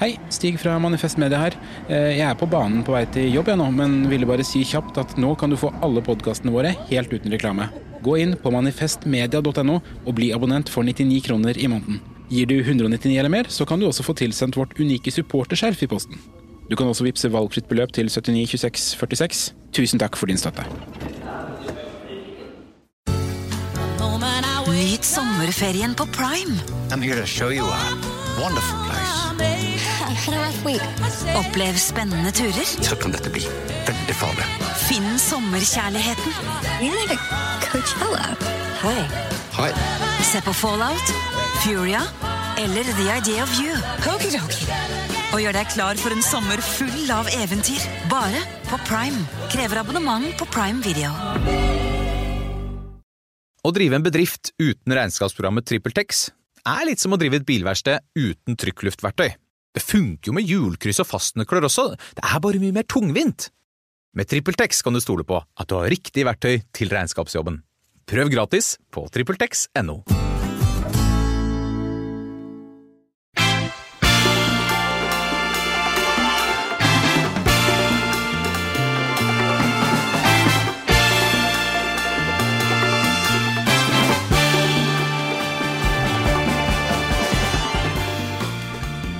Hei, Stig fra Manifest Media her. Eh, Jeg er på banen på vei til jobb jeg nå, men ville bare si kjapt at nå kan du få alle podkastene våre helt uten reklame. Gå inn på manifestmedia.no og bli abonnent for 99 kroner i måneden. Gir du 199 eller mer, så kan du også få tilsendt vårt unike supporterskjerf i posten. Du kan også vippse valgfritt beløp til 792646. Tusen takk for din støtte. Nyt sommerferien på Prime. I'm here to show you a wonderful place. Opplev spennende turer. Så kan dette bli veldig farlig. Finn sommerkjærligheten. Hei. Hei. Se på Fallout, Furia eller The Idea of You. Og gjør deg klar for en sommer full av eventyr. Bare på Prime. Krever abonnement på Prime Video. Å drive en bedrift uten regnskapsprogrammet TrippelTex er litt som å drive et bilverksted uten trykkluftverktøy. Det funker jo med hjulkryss og fastnøkler også, det er bare mye mer tungvint. Med TrippelTex kan du stole på at du har riktig verktøy til regnskapsjobben. Prøv gratis på TrippelTex.no.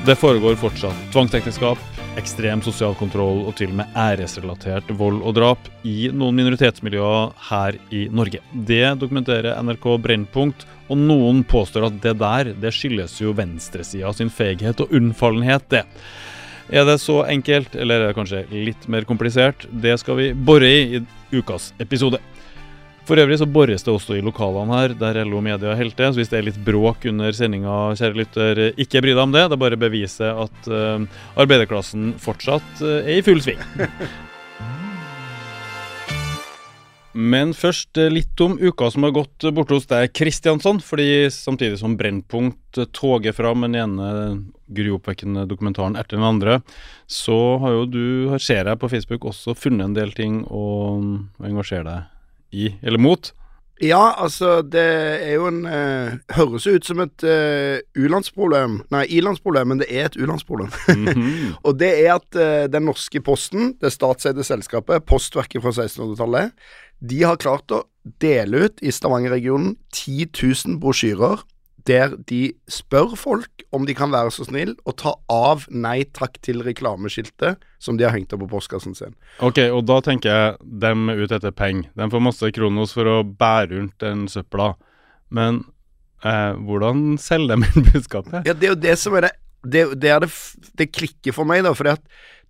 Det foregår fortsatt tvangsekteskap, ekstrem sosial kontroll og til og med æresrelatert vold og drap i noen minoritetsmiljøer her i Norge. Det dokumenterer NRK Brennpunkt, og noen påstår at det der det skyldes jo venstresida sin feighet og unnfallenhet, det. Er det så enkelt, eller er det kanskje litt mer komplisert? Det skal vi bore i i ukas episode. For øvrig så bores det også i lokalene her, der LO Media holder til. Så hvis det er litt bråk under sendinga, kjære lytter, ikke bry deg om det. Det er bare beviset at uh, arbeiderklassen fortsatt uh, er i full sving. Men først eh, litt om uka som har gått borte hos deg, Kristiansson. Fordi samtidig som Brennpunkt toger fram den ene gruoppvekkende dokumentaren etter den andre, så har jo du, ser jeg på Facebook, også funnet en del ting å engasjere deg i, eller mot. Ja, altså, det er jo en eh, Høres ut som et eh, u-landsproblem. Nei, i-landsproblem, men det er et u-landsproblem. Mhm. og det er at eh, den norske posten, det statseide selskapet, Postverket fra 1600-tallet, de har klart å dele ut i Stavanger-regionen 10 000 brosjyrer der de spør folk om de kan være så snill å ta av nei takk til reklameskiltet som de har hengt opp på postkassen sin. Ok, og da tenker jeg dem er ute etter penger. De får masse kronos for å bære rundt den søpla. Men eh, hvordan selger de inn budskapet? Ja, det er jo det som er det Det, det, er det, det klikker for meg, da. At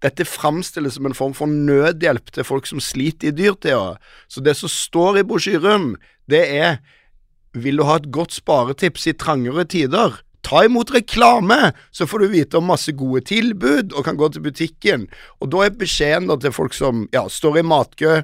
dette framstilles som en form for nødhjelp til folk som sliter i dyrtida. Så det som står i brosjyren, det er Vil du ha et godt sparetips i trangere tider? Ta imot reklame, så får du vite om masse gode tilbud og kan gå til butikken. Og da er beskjeden da til folk som ja, står i matkø,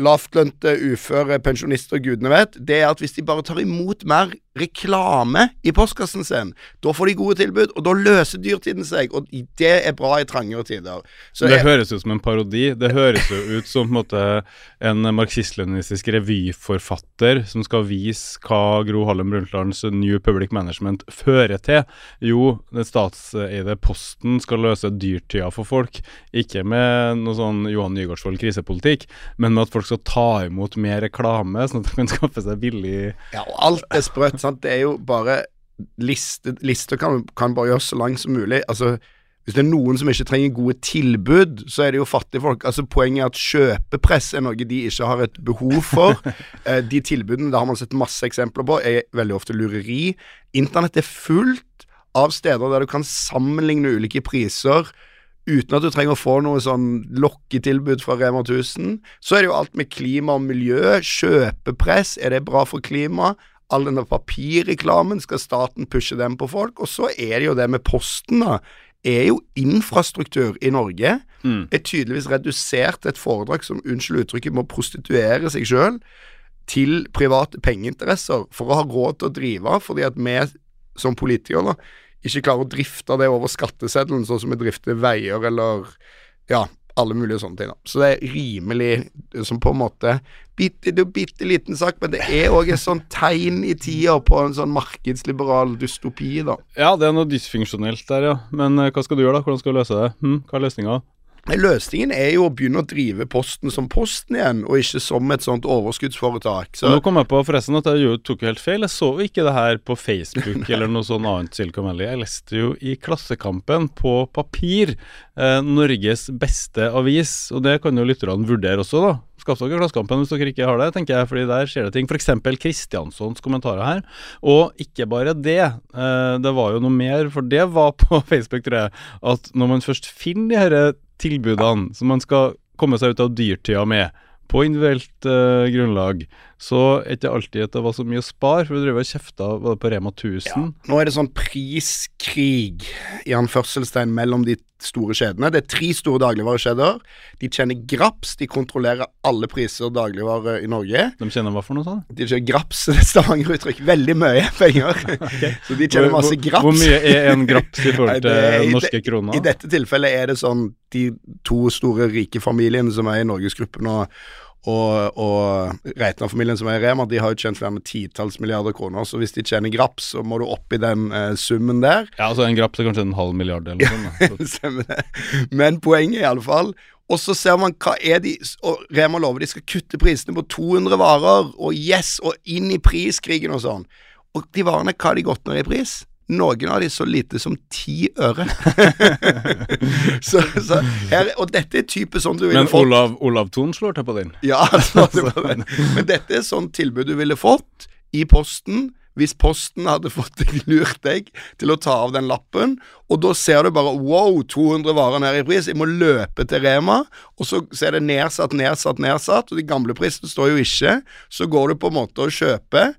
lavtlønte, uføre, pensjonister, gudene vet, det er at hvis de bare tar imot mer reklame i postkassen sin, da får de gode tilbud, og da løser dyrtiden seg, og det er bra i trangere tider. Så det jeg, høres ut som en parodi. Det høres jo ut som på en, måte, en marxist-leninistisk revyforfatter som skal vise hva Gro Harlem Brundtlands New Public Management fører til. Jo, den statseide Posten skal løse dyrtida for folk, ikke med noe sånn Johan Nygaardsvold krisepolitikk, men med at folk skal ta imot mer reklame, sånn at de kan skaffe seg billig ja, og alt er sprøtt, sant. Det er jo bare liste, Lister kan, kan bare gjøres så lang som mulig. Altså, hvis det er noen som ikke trenger gode tilbud, så er det jo fattigfolk. Altså, poenget er at kjøpepress er noe de ikke har et behov for. Eh, de tilbudene, det har man sett masse eksempler på, er veldig ofte lureri. Internett er fullt av steder der du kan sammenligne ulike priser uten at du trenger å få noe sånn lokketilbud fra Rema 1000. Så er det jo alt med klima og miljø, kjøpepress, er det bra for klimaet? All denne papirreklamen, skal staten pushe den på folk? Og så er det jo det med Posten, da. Er jo infrastruktur i Norge. Mm. Er tydeligvis redusert til et foredrag som, unnskyld uttrykket, må prostituere seg sjøl til private pengeinteresser for å ha råd til å drive, fordi at vi som politikere da, ikke klarer å drifte det over skatteseddelen, sånn som vi drifter veier eller ja, alle mulige sånne ting. da. Så det er rimelig som på en måte bitte, bitte liten sak, men det er òg et sånt tegn i tida på en sånn markedsliberal dystopi, da. Ja, det er noe dysfunksjonelt der, ja. Men eh, hva skal du gjøre, da? Hvordan skal du løse det? Hm? Hva er løsninga? Løsningen er jo å begynne å drive Posten som Posten igjen, og ikke som et sånt overskuddsforetak. Så Nå kom jeg på forresten at jeg tok helt feil. Jeg så jo ikke det her på Facebook eller noe sånt annet Silicon Valley. Jeg leste jo i Klassekampen på papir. Eh, Norges beste avis. Og det kan jo lytterne vurdere også, da. Skaff dere Klassekampen hvis dere ikke har det, tenker jeg, fordi der skjer det ting. F.eks. Kristianssons kommentarer her. Og ikke bare det. Eh, det var jo noe mer, for det var på Facebook, tror jeg, at når man først finner de disse tilbudene som man skal komme seg ut av dyrtida med, på individuelt eh, grunnlag, så er det ikke alltid at det var så mye å spare, for du driver og kjefta på Rema 1000. nå er det sånn priskrig i anførselstegn mellom de store kjedene. Det er tre store dagligvarekjeder. De tjener graps, de kontrollerer alle priser dagligvarer i Norge. De kjenner hva for noe sånt? De tjener graps, det er Stavanger-uttrykk. Veldig mye penger. Så de tjener masse graps. Hvor, mye er en graps i forhold Nei, til det er norske det- kroner? I dette tilfellet er det sånn de to store rike familiene som er i Norgesgruppen og, og, og Reitner-familien som er i Rema, de har jo tjent flere med titalls milliarder kroner. Så hvis de tjener graps, så må du opp i den eh, summen der. Ja, altså En graps er kanskje en halv milliard eller noe sånt. Men poenget er i alle fall Og så ser man hva er de Og Rema lover de skal kutte prisene på 200 varer, og yes, og inn i priskrigen og sånn. Og de varene, hva har de gått ned i pris? Noen av de så lite som ti øre. så, så her, og dette er type sånn du ville Men fått Olav, Olav Thon slår til på den. Ja, det var det. men dette er sånn tilbud du ville fått i posten hvis Posten hadde fått deg lurt deg til å ta av den lappen, og da ser du bare wow, 200 varer ned i pris, jeg må løpe til Rema, og så, så er det nedsatt, nedsatt, nedsatt, og de gamle prisene står jo ikke, så går du på en måte og kjøper,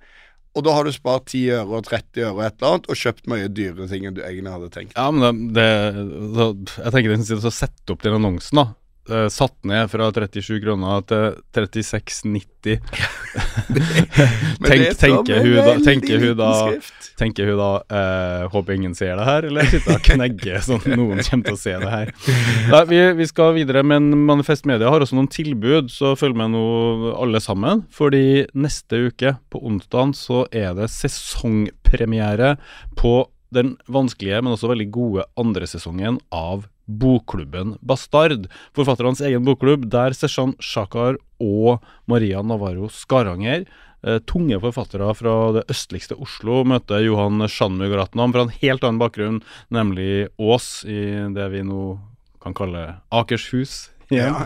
og da har du spart 10 øre og 30 øre og et eller annet, og kjøpt mye dyrere ting enn du egentlig hadde tenkt. Ja, men det, det så, Jeg tenker den sier å sette opp den annonsen, da. Eh, satt ned fra 37 kroner til 36,90. Tenk, tenker, hun da, tenker hun da. Tenker hun da uh, Håper ingen ser det her, eller sitter og knegger sånn noen kommer til å se det her. Nei, vi, vi skal videre, men Manifest Media har også noen tilbud, så følg med nå alle sammen. Fordi neste uke, på onsdag, så er det sesongpremiere på den vanskelige, men også veldig gode andre sesongen av Bokklubben Bastard. Forfatternes egen bokklubb, der Seshan Shakar og Maria Navarro Skaranger eh, tunge forfattere fra det østligste Oslo møter Johan Shanmugratnam fra en helt annen bakgrunn, nemlig Ås, i det vi nå kan kalle Akershus. Ja.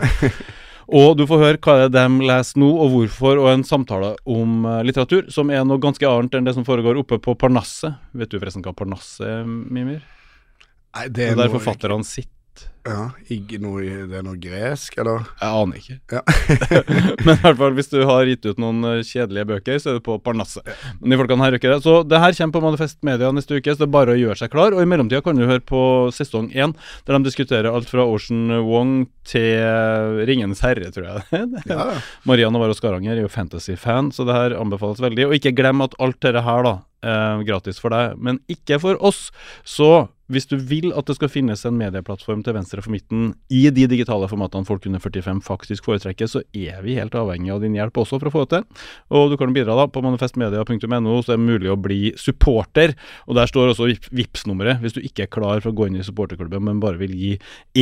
Og du får høre hva det er de leser nå, og hvorfor, og en samtale om eh, litteratur, som er noe ganske annet enn det som foregår oppe på Parnasset. Vet du forresten hva Parnasset er, Mimir? Nei, det Det er er forfatterne sitter. Ja, noe, det er noe gresk, eller? Jeg aner ikke. Ja. Men i hvert fall hvis du har gitt ut noen eh, kjedelige bøker, så er det på Parnasset. Men de folkene her ikke det. Så det her kommer på Manifest Media neste uke, så det er bare å gjøre seg klar. Og i mellomtida kan du høre på sesong én, der de diskuterer alt fra Ocean Wong til Ringenes herre, tror jeg. Ja. Maria Navarro Skaranger er jo fantasy-fan, så det her anbefales veldig. Og ikke glem at alt dette her da er gratis for deg, men ikke for oss. Så hvis du vil at det skal finnes en medieplattform til venstre for midten i de digitale formatene folk under 45 faktisk foretrekker, så er vi helt avhengig av din hjelp også for å få det til. Og du kan bidra da på manifestmedia.no, så er det mulig å bli supporter. Og der står også vips nummeret hvis du ikke er klar for å gå inn i supporterklubben, men bare vil gi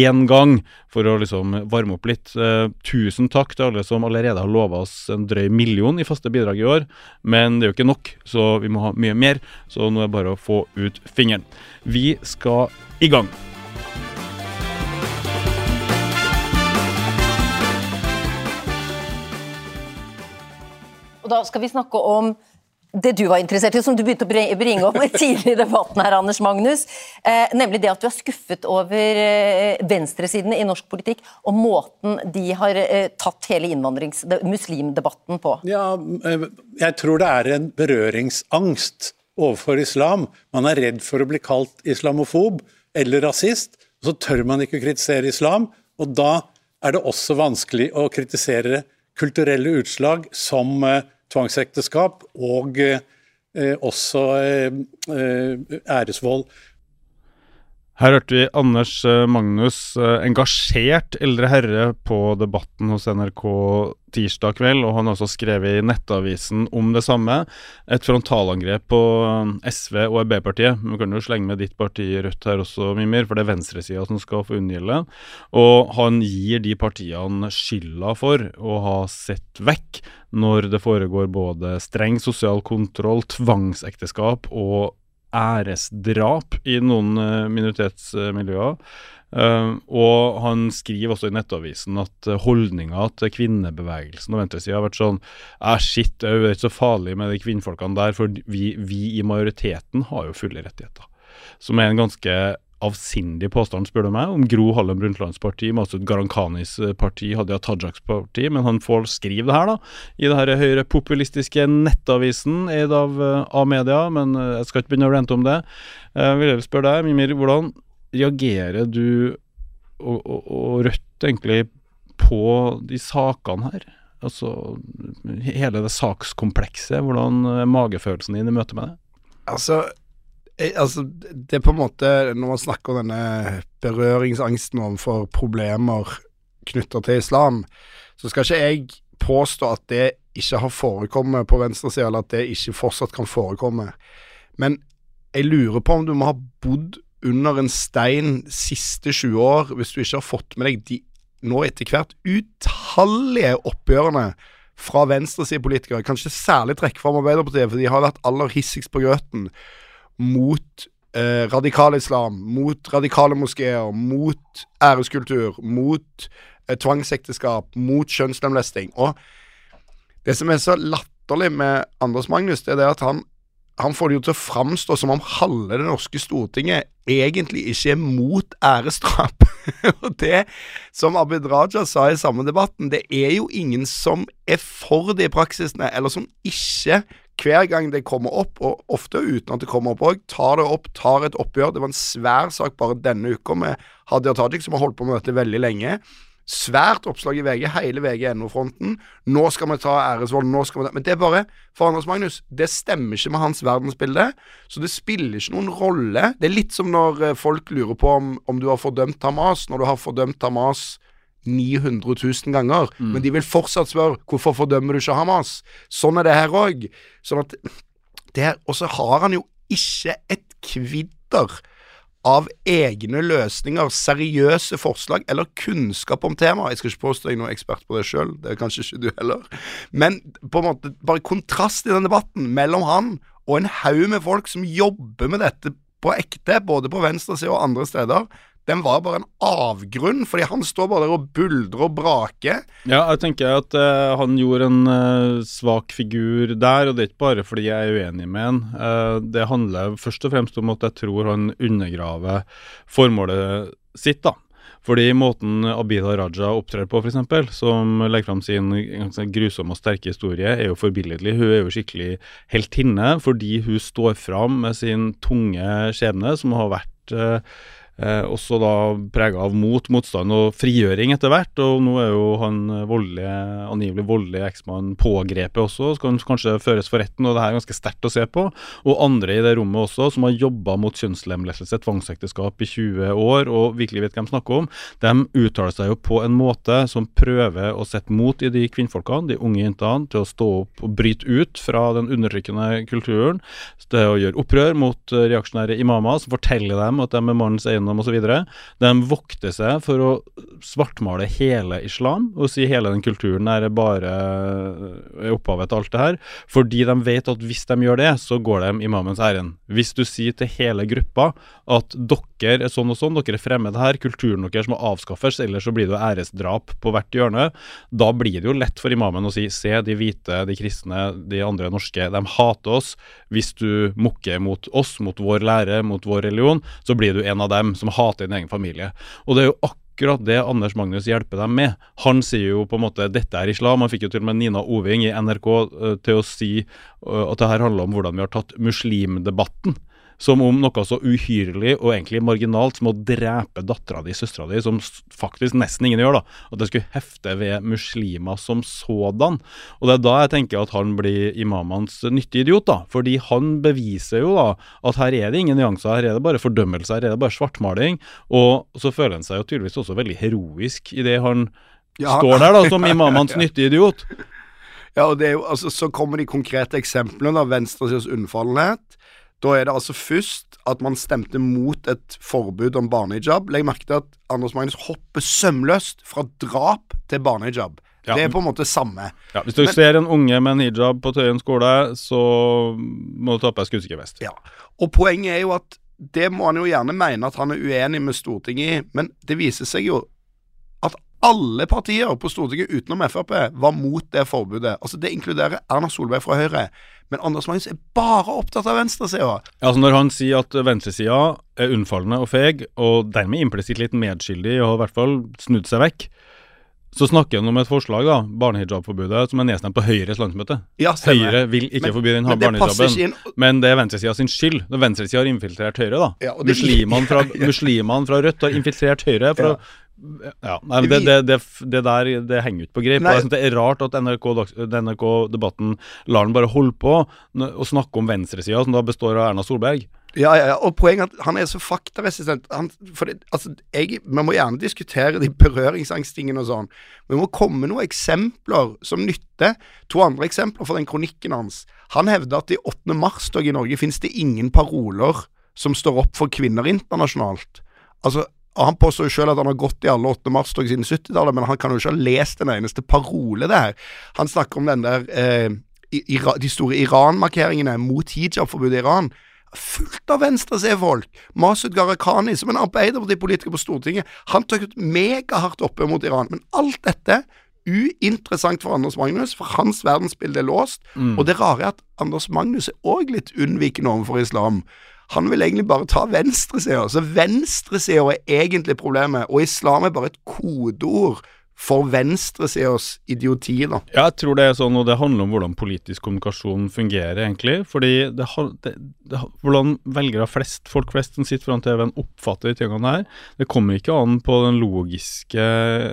én gang for å liksom varme opp litt. Eh, tusen takk til alle som allerede har lova oss en drøy million i faste bidrag i år, men det er jo ikke nok, så vi må ha mye mer. Så nå er det bare å få ut fingeren. Vi skal i gang. Og da skal vi snakke om det du var interessert i, som du begynte å bringe opp tidligere i debatten her, Anders Magnus. Eh, nemlig det at du er skuffet over eh, venstresiden i norsk politikk og måten de har eh, tatt hele innvandrings- de- muslimdebatten på. Ja, eh, jeg tror det er en berøringsangst overfor islam. Man er redd for å bli kalt islamofob eller rasist, og så tør man ikke å kritisere islam. Og da er det også vanskelig å kritisere kulturelle utslag som eh, tvangsekteskap og eh, eh, også eh, æresvold. Her hørte vi Anders eh, Magnus, eh, engasjert eldre herre på Debatten hos NRK tirsdag kveld, og han har også skrevet i Nettavisen om det samme. Et frontalangrep på eh, SV og Arbeiderpartiet. Vi kan jo slenge med ditt parti Rødt her også, Mimir, for det er venstresida som skal få unngjelde. Og han gir de partiene skylda for å ha sett vekk når det foregår både streng sosial kontroll, tvangsekteskap og æresdrap i noen uh, minoritetsmiljøer. Uh, og han skriver også i Nettavisen at uh, holdninga til kvinnebevegelsen og venstresida har vært sånn Æh, shit, det er jo ikke så farlig med de kvinnfolkene der, for vi, vi i majoriteten har jo fulle rettigheter. Som er en ganske avsindig påstand, spør du meg, om Gro Harlem Brundtlands parti, Masud Gharahkhanis parti, Hadia Tajaks parti, men han får skrive det her, da, i det her høyrepopulistiske nettavisen eid av A-media, men jeg skal ikke begynne å rente om det. Jeg vil spørre deg, Mimir, hvordan reagerer du og, og, og Rødt egentlig på de sakene her? Altså hele det sakskomplekset, hvordan er magefølelsen din i møte med det? Altså altså, det er på en måte Når man snakker om denne berøringsangsten overfor problemer knytta til islam, så skal ikke jeg påstå at det ikke har forekommet på venstresida, eller at det ikke fortsatt kan forekomme. Men jeg lurer på om du må ha bodd under en stein siste 20 år hvis du ikke har fått med deg de nå etter hvert utallige oppgjørene fra venstresidepolitikere, kanskje særlig trekke fram Arbeiderpartiet, for de har vært aller hissigst på grøten mot eh, radikal islam, mot radikale moskeer, mot æreskultur, mot eh, tvangsekteskap, mot kjønnslemlesting. Og det som er så latterlig med Anders Magnus, det er det at han, han får det jo til å framstå som om halve det norske Stortinget egentlig ikke er mot æresdrap. Og det som Abid Raja sa i samme debatten, det er jo ingen som er for de praksisene, eller som ikke hver gang det kommer opp, og ofte uten at det kommer opp òg, tar det opp, tar et oppgjør. Det var en svær sak bare denne uka med Hadia Tajik, som har holdt på med dette veldig lenge. Svært oppslag i VG, hele VG.no-fronten. Nå skal vi ta æresvold, nå skal vi ta Men det er bare For Anders Magnus, det stemmer ikke med hans verdensbilde. Så det spiller ikke noen rolle. Det er litt som når eh, folk lurer på om, om du har fordømt Hamas. Når du har fordømt Hamas 900 000 ganger, mm. men de vil fortsatt spørre hvorfor fordømmer du ikke Hamas. Sånn er det her òg. Sånn at Og så har han jo ikke et kvidder av egne løsninger, seriøse forslag eller kunnskap om temaet. Jeg skal ikke påstå jeg er noen ekspert på det sjøl, det er kanskje ikke du heller. Men på en måte bare kontrast i den debatten mellom han og en haug med folk som jobber med dette på ekte, både på venstresida og andre steder, den var bare en avgrunn, fordi han står bare der og buldrer og braker. Ja, jeg tenker at uh, han gjorde en uh, svak figur der, og det er ikke bare fordi jeg er uenig med han. Uh, det handler først og fremst om at jeg tror han undergraver formålet sitt, da. Fordi måten Abida Raja opptrer på, f.eks., som legger fram sin grusomme og sterke historie, er jo forbilledlig. Hun er jo skikkelig heltinne fordi hun står fram med sin tunge skjebne, som har vært Eh, også da prega av mot, motstand og frigjøring etter hvert. Og nå er jo han voldelige, angivelig voldelige eksmann pågrepet også, skal kanskje føres for retten. Og det her er ganske sterkt å se på. Og andre i det rommet også, som har jobba mot kjønnslemlestelse, tvangsekteskap i 20 år, og virkelig vet hvem de snakker om, de uttaler seg jo på en måte som prøver å sette mot i de kvinnfolkene, de unge jentene, til å stå opp og bryte ut fra den undertrykkende kulturen. Det å gjøre opprør mot reaksjonære imamer som forteller dem at de er mannens eiendom eiendom osv. De vokter seg for å svartmale hele islam og si hele den kulturen er bare er opphavet til alt det her. Fordi de vet at hvis de gjør det, så går de imamens ærend. Hvis du sier til hele gruppa at dere er sånn og sånn, dere er fremmede her, kulturen deres må avskaffes, ellers så blir det æresdrap på hvert hjørne, da blir det jo lett for imamen å si se, de hvite, de kristne, de andre norske, de hater oss. Hvis du mukker mot oss, mot vår lære, mot vår religion, så blir du en av dem som hater din egen familie. Og det er jo akkurat det Anders Magnus hjelper dem med. Han sier jo på en måte dette er islam. Han fikk jo til og med Nina Oving i NRK uh, til å si uh, at det her handler om hvordan vi har tatt muslimdebatten. Som om noe så uhyrlig og egentlig marginalt som å drepe dattera di, søstera di, som faktisk nesten ingen gjør, da. At det skulle hefte ved muslimer som sådan. Og det er da jeg tenker at han blir imamens nyttige idiot, da. Fordi han beviser jo da at her er det ingen nyanser, her er det bare fordømmelse, her er det bare svartmaling. Og så føler han seg jo tydeligvis også veldig heroisk i det han Ja, står der da som imamens nyttige idiot. Ja, og det jo, altså, Så kommer de konkrete eksemplene av venstresidas unnfallenhet. Da er det altså først at man stemte mot et forbud om barnehijab. Legg merke til at Anders Magnus hopper sømløst fra drap til barnehijab. Ja. Det er på en måte samme. Ja, hvis du Men- ser en unge med en hijab på Tøyen skole, så må du ta på deg skuddsikker Ja. Og poenget er jo at det må han jo gjerne mene at han er uenig med Stortinget i, men det viser seg jo alle partier på Stortinget utenom Frp var mot det forbudet. Altså Det inkluderer Erna Solberg fra Høyre. Men Anders Magnus er bare opptatt av venstresida. Altså Når han sier at venstresida er unnfallende og feig, og dermed implisitt litt medskyldig og i hvert fall snudd seg vekk, så snakker han om et forslag, da, barnehijabforbudet, som er nedstemt på Høyres landsmøte. Ja. Høyre vil ikke Men- forby den barnehijaben, men det er venstresida sin skyld. Venstresida har infiltrert Høyre, da. Ja, det- Muslimene fra, muslimene fra Rødt har infiltrert Høyre. For å ja, nei, men det, det, det, det der det henger ikke på greip. Det er rart at NRK, Dags- NRK-debatten lar den bare holde på å snakke om venstresida, som da består av Erna Solberg. Ja, ja, ja, og poenget er at han er så faktaresistent. Han, for det, altså, jeg, Vi må gjerne diskutere de berøringsangsttingene og sånn, men vi må komme noen eksempler som nytter. To andre eksempler fra den kronikken hans. Han hevder at i 8. mars-dag i Norge finnes det ingen paroler som står opp for kvinner internasjonalt. Altså, Han påstår jo selv at han har gått i alle 8. mars-tog siden 70-tallet, men han kan jo ikke ha lest en eneste parole der. Han snakker om den der eh, Ira, de store Iran-markeringene mot hijab-forbudet i Iran. Fullt av venstresefolk. Masud Gharahkhani, som en arbeiderpartipolitiker på Stortinget, han tok megahardt oppe mot Iran. Men alt dette uinteressant for Anders Magnus, for hans verdensbilde er låst. Og det rare er at Anders Magnus er òg litt unnvikende overfor islam. Han vil egentlig bare ta venstresida. Så venstresida er egentlig problemet, og islam er bare et kodeord for venstresidas idioti, da. Ja, jeg tror det er sånn, og det handler om hvordan politisk kommunikasjon fungerer, egentlig. Fordi det, det, det, hvordan velgere flest, folk flest som sitter foran TV-en, oppfatter de tingene her. Det kommer ikke an på den logiske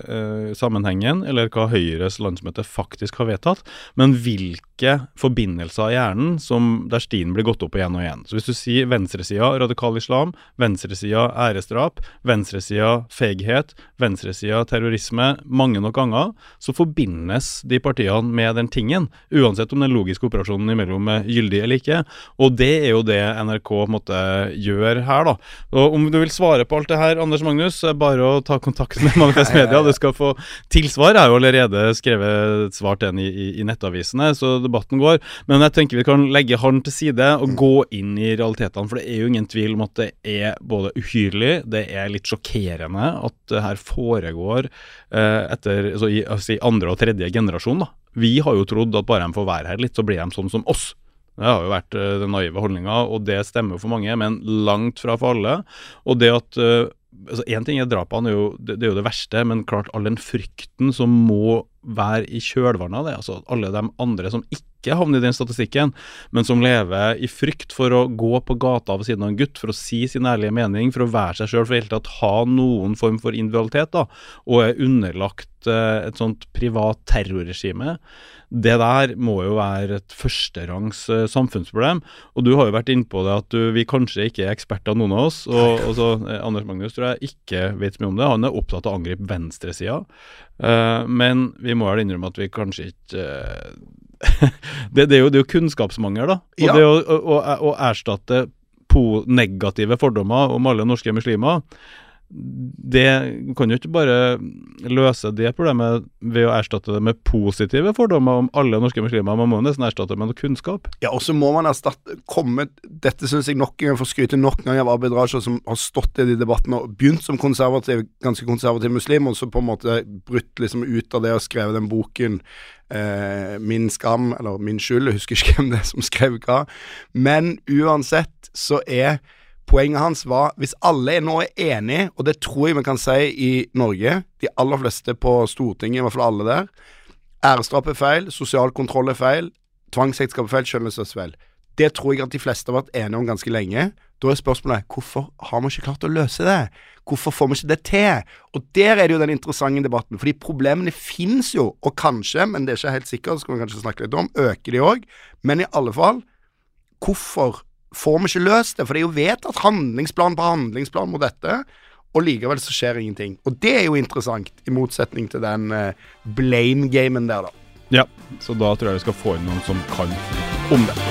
eh, sammenhengen, eller hva Høyres landsmøte faktisk har vedtatt, men hvilke forbindelser i hjernen som der stien blir gått opp igjen og igjen. Så hvis du sier venstresida radikal islam, venstresida æresdrap, venstresida feighet, venstresida terrorisme, mange nok ganger, så forbindes de partiene med den tingen, uansett om den logiske operasjonen imellom er gyldig eller ikke. Og det er jo det NRK på en måte gjør her, da. Og om du vil svare på alt det her, Anders Magnus, bare å ta kontakt med Manifest Media. Du skal få tilsvar. Jeg har jo allerede skrevet et svar til den i, i, i nettavisene, så debatten går. Men jeg tenker vi kan legge han til side og gå inn i realitetene, for det er jo ingen tvil om at det er både uhyrlig, det er litt sjokkerende at det her foregår etter altså i altså andre og tredje generasjon. da. Vi har jo trodd at bare de får være her litt, så blir de sånn som oss. Det har jo vært eh, den naive holdninga, og det stemmer for mange, men langt fra for alle. Og det at eh, altså Én ting er drapene, det, det er jo det verste, men klart all den frykten som må være i kjølvannet av det. altså Alle de andre som ikke havner i den statistikken, men som lever i frykt for å gå på gata ved siden av en gutt, for å si sin ærlige mening, for å være seg sjøl, for i det hele tatt ha noen form for individualitet, da, og er underlagt eh, et sånt privat terrorregime. Det der må jo være et førsterangs eh, samfunnsproblem. Og du har jo vært inne på det at du, vi kanskje ikke er eksperter, noen av oss. Og, og så eh, Anders Magnus tror jeg ikke vet så mye om det. Han er opptatt av å angripe venstresida. Uh, men vi må vel innrømme at vi kanskje ikke eh, det, det, er jo, det er jo kunnskapsmangel, da. Og Ja. det å, å, å, å erstatte negative fordommer om alle norske muslimer det kan jo ikke bare løse det problemet ved å erstatte det med positive fordommer om alle norske muslimer. Man må nesten erstatte det med noe kunnskap. Ja, og så må man erstatte komme, Dette syns jeg nok en gang får skryte nok en gang av Abid Raja, som har stått i de debattene og begynt som konservativ, ganske konservativ muslim, og så på en måte brutt liksom ut av det og skrevet den boken eh, Min skam, eller Min skyld, jeg husker ikke hvem det er som skrev hva. Men uansett så er Poenget hans var hvis alle nå er enige, og det tror jeg vi kan si i Norge, de aller fleste på Stortinget, i hvert fall alle der, æresdrap er feil, sosial kontroll er feil, tvangsekteskap er feil, skjønnhetsløshet er feil. Det tror jeg at de fleste har vært enige om ganske lenge. Da er spørsmålet hvorfor har vi ikke klart å løse det? Hvorfor får vi ikke det til? Og der er det jo den interessante debatten, fordi problemene finnes jo, og kanskje, men det er ikke helt sikkert, skal vi kanskje snakke litt om, øker de òg. Men i alle fall, hvorfor får vi ikke løst det? For det er jo vedtatt handlingsplan på handlingsplan mot dette. Og likevel så skjer ingenting. Og det er jo interessant, i motsetning til den uh, blame-gamen der, da. Ja, så da tror jeg vi skal få inn noen som kan om det.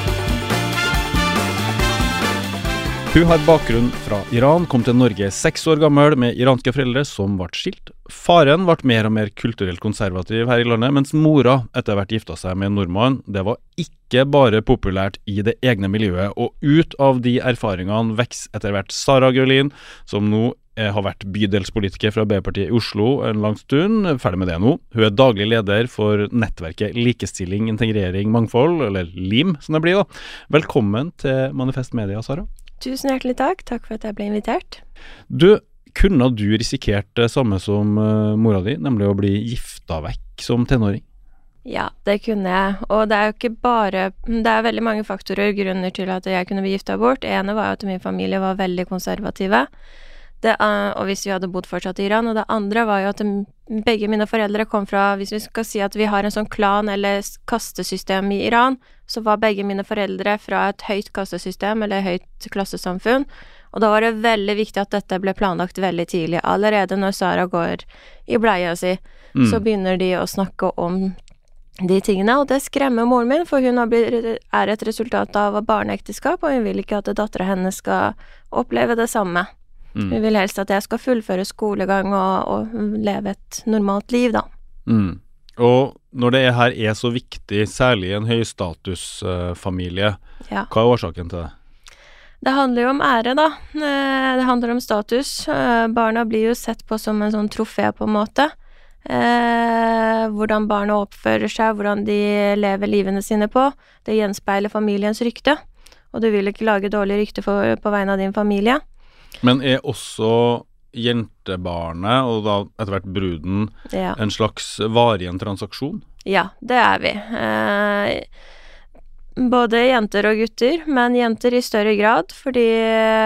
Hun har bakgrunn fra Iran, kom til Norge seks år gammel med iranske foreldre som ble skilt. Faren ble mer og mer kulturelt konservativ her i landet, mens mora etter hvert gifta seg med en nordmann. Det var ikke bare populært i det egne miljøet, og ut av de erfaringene vokser etter hvert Sara Gullin, som nå har vært bydelspolitiker fra Arbeiderpartiet i Oslo en lang stund, ferdig med det nå. Hun er daglig leder for nettverket Likestilling, integrering, mangfold, eller LIM som det blir, da. Velkommen til Manifest Media, Sara. Tusen hjertelig takk. Takk for at jeg ble invitert. Du, kunne du risikert det samme som uh, mora di, nemlig å bli gifta vekk som tenåring? Ja, det kunne jeg. Og det er jo ikke bare Det er veldig mange faktorer, grunner til at jeg kunne bli gifta bort. Ene var at min familie var veldig konservative. Det, uh, og hvis vi hadde bodd fortsatt i Iran. Og det andre var jo at begge mine foreldre kom fra Hvis vi skal si at vi har en sånn klan eller kastesystem i Iran, så var begge mine foreldre fra et høyt kassesystem eller høyt klassesamfunn. Og da var det veldig viktig at dette ble planlagt veldig tidlig. Allerede når Sara går i bleia si, mm. så begynner de å snakke om de tingene, og det skremmer moren min, for hun er et resultat av barneekteskap, og hun vil ikke at dattera hennes skal oppleve det samme. Mm. Hun vil helst at jeg skal fullføre skolegang og, og leve et normalt liv, da. Mm. Og når det her er så viktig, særlig i en høystatusfamilie, ja. hva er årsaken til det? Det handler jo om ære, da. Eh, det handler om status. Eh, barna blir jo sett på som en sånn trofé, på en måte. Eh, hvordan barna oppfører seg, hvordan de lever livene sine på. Det gjenspeiler familiens rykte. Og du vil ikke lage dårlig rykte for, på vegne av din familie. Men er også jentebarnet, og da etter hvert bruden, ja. en slags varig en transaksjon? Ja, det er vi. Eh, både jenter og gutter, men jenter i større grad, fordi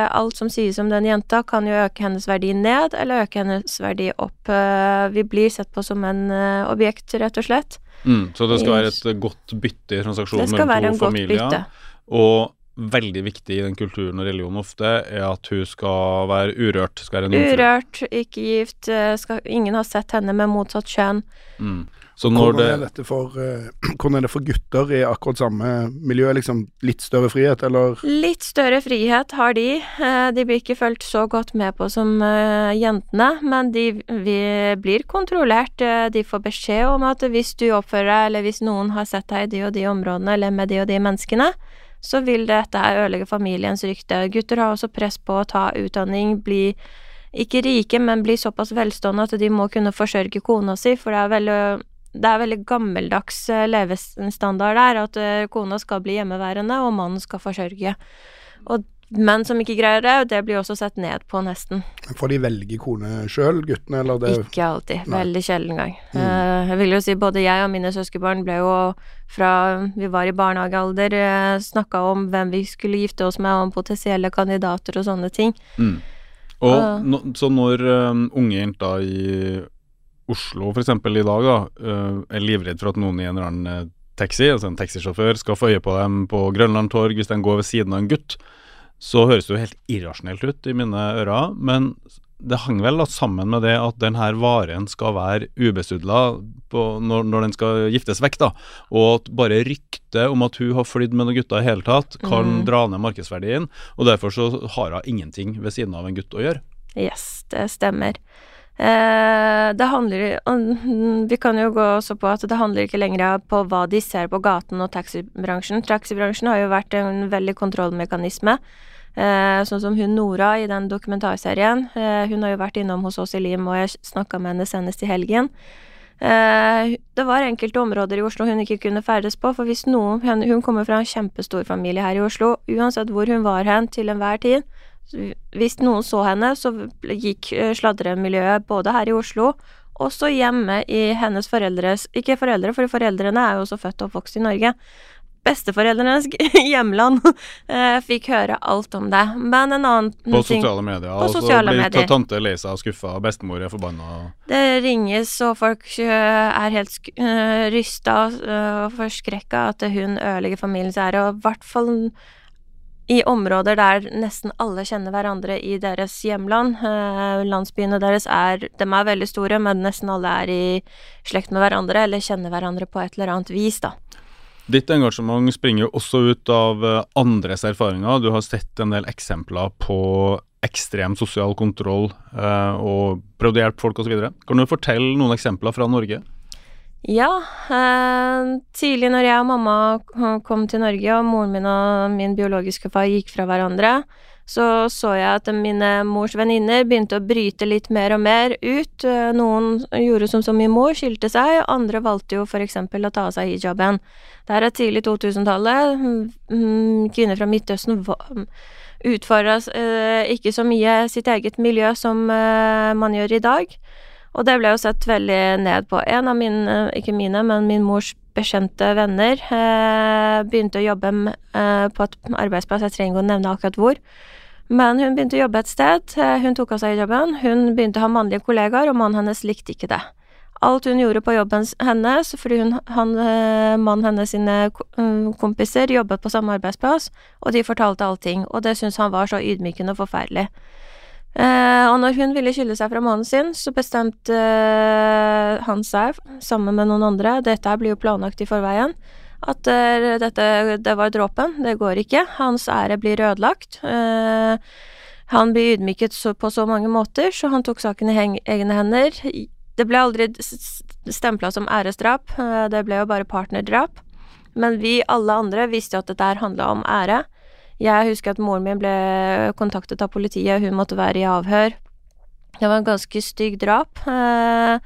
alt som sies om den jenta, kan jo øke hennes verdi ned, eller øke hennes verdi opp. Eh, vi blir sett på som en uh, objekt, rett og slett. Mm, så det skal være et godt bytte i transaksjonen mellom to familier? Og veldig viktig i den kulturen og religionen ofte, er at hun skal være urørt. Skal være urørt, ikke gift, eh, skal, ingen har sett henne med motsatt kjønn. Mm. hvordan, er dette for, uh, hvordan er det for gutter i akkurat samme miljø? Liksom litt større frihet, eller? Litt større frihet har de. Uh, de blir ikke fulgt så godt med på som jentene, men de blir kontrollert. de får beskjed om at hvis du oppfører deg, eller hvis noen har sett deg i de og de områdene, eller med de og de menneskene, så vil dette her ødelegge familiens rykte. Gutter har også press på å ta utdanning, bli ikke rike, men bli såpass velstående at de må kunne forsørge kona si, for det er veldig det er veldig gammeldags eh, levestandard der, at eh, kona skal bli hjemmeværende, og mannen skal forsørge. Og menn som ikke greier det, det blir også sett ned på, nesten. Får de velge kone sjøl, guttene, eller det Ikke alltid. Nei. Veldig sjelden gang. Mm. Uh, jeg vil jo si både jeg og mine søskenbarn ble jo fra vi var i barnehagealder, uh, snakka om hvem vi skulle gifte oss med, om potensielle kandidater og sånne ting. Mm. Og uh, no, Så når uh, unge jenter i Oslo f.eks. i dag da, uh, er livredd for at noen i en eller annen taxi, altså en taxisjåfør, skal få øye på dem på Grønland torg hvis de går ved siden av en gutt, så høres det jo helt irrasjonelt ut i mine ører. Men det hang vel da sammen med det at denne varen skal være ubesudla når, når, den skal giftes vekk, da. Og at bare ryktet om at hun har flydd med noen gutter i hele tatt, kan mm. dra ned markedsverdien. Og derfor så har hun ingenting ved siden av en gutt å gjøre. Yes, det stemmer. Eh, det handler Vi kan jo gå også på at det handler ikke lenger på hva de ser på gaten og taxibransjen. Taxibransjen har jo vært en veldig kontrollmekanisme. Eh, sånn som hun Nora i den dokumentarserien. Eh, hun har jo vært innom hos oss i Lim, og jeg snakka med henne senest i helgen. Eh, det var enkelte områder i Oslo hun ikke kunne ferdes på, for hvis noen Hun kommer fra en kjempestor familie her i Oslo. Uansett hvor hun var hen til enhver tid, hvis noen så henne, så gikk eh, sladremiljøet både her i Oslo også hjemme i hennes foreldres Ikke foreldre, for foreldrene er jo også født og oppvokst i Norge. Besteforeldrenes hjemland eh, fikk høre alt om det. Men en annen På ting sosiale medier. På og så sosiale blir medier. tante lei seg og skuffa, og bestemor er forbanna. Det ringes, og folk øh, er helt øh, rysta og forskrekka at hun ødelegger familiens ære, og i hvert fall i områder der nesten alle kjenner hverandre i deres hjemland. Eh, landsbyene deres er De er veldig store, men nesten alle er i slekt med hverandre, eller kjenner hverandre på et eller annet vis, da. Ditt engasjement springer jo også ut av eh, andres erfaringer. Du har sett en del eksempler på ekstrem sosial kontroll eh, og prøvd å hjelpe folk osv. Kan du fortelle noen eksempler fra Norge? Ja, eh, tidlig når jeg og mamma kom til Norge, og moren min og min biologiske far gikk fra hverandre, så så jeg at mine mors venninner begynte å bryte litt mer og mer ut. Eh, Noen gjorde som som min mor, skilte seg, andre valgte jo eksempel å ta av seg hijaben. Det her er tidlig 2000-tallet. Mm, Kvinner fra Midtøsten va- utfordra eh, ikke så mye sitt eget miljø som eh, man gjør i dag. Og det ble jo sett veldig ned på. En av mine, ikke mine, men min mors bekjente venner eh, begynte å jobbe eh, på et arbeidsplass, jeg trenger ikke å nevne akkurat hvor. Men hun begynte å jobbe et sted, eh, hun tok av seg jobben, hun begynte å ha mannlige kollegaer, og mannen hennes likte ikke det. Alt hun gjorde på jobben hennes, fordi hun, han, mannen hennes sine mm, kompiser jobbet på samme arbeidsplass, og de fortalte allting, og det syntes han var så ydmykende og forferdelig. Eh, og når hun ville skille seg fra mannen sin, så bestemte eh, han seg, sammen med noen andre, dette blir jo planlagt i forveien, at eh, dette, det var dråpen, det går ikke, hans ære blir ødelagt. Han blir ydmyket så, på så mange måter, så han tok saken i egne hender. Det ble aldri stempla som æresdrap, det ble jo bare partnerdrap. Men vi alle andre visste jo at dette handla om ære. Jeg husker at moren min ble kontaktet av politiet, hun måtte være i avhør. Det var en ganske stygg drap. Eh,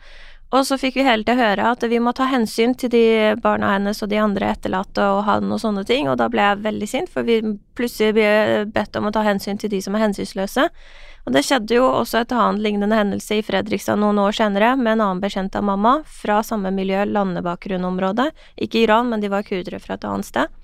og så fikk vi hele tiden høre at vi må ta hensyn til de barna hennes og de andre etterlatte og han og sånne ting, og da ble jeg veldig sint, for vi plutselig ble bedt om å ta hensyn til de som er hensynsløse. Og det skjedde jo også et annet lignende hendelse i Fredrikstad noen år senere, med en annen bekjent av mamma, fra samme miljø, landebakgrunnområdet. Ikke Iran, men de var kurdere fra et annet sted.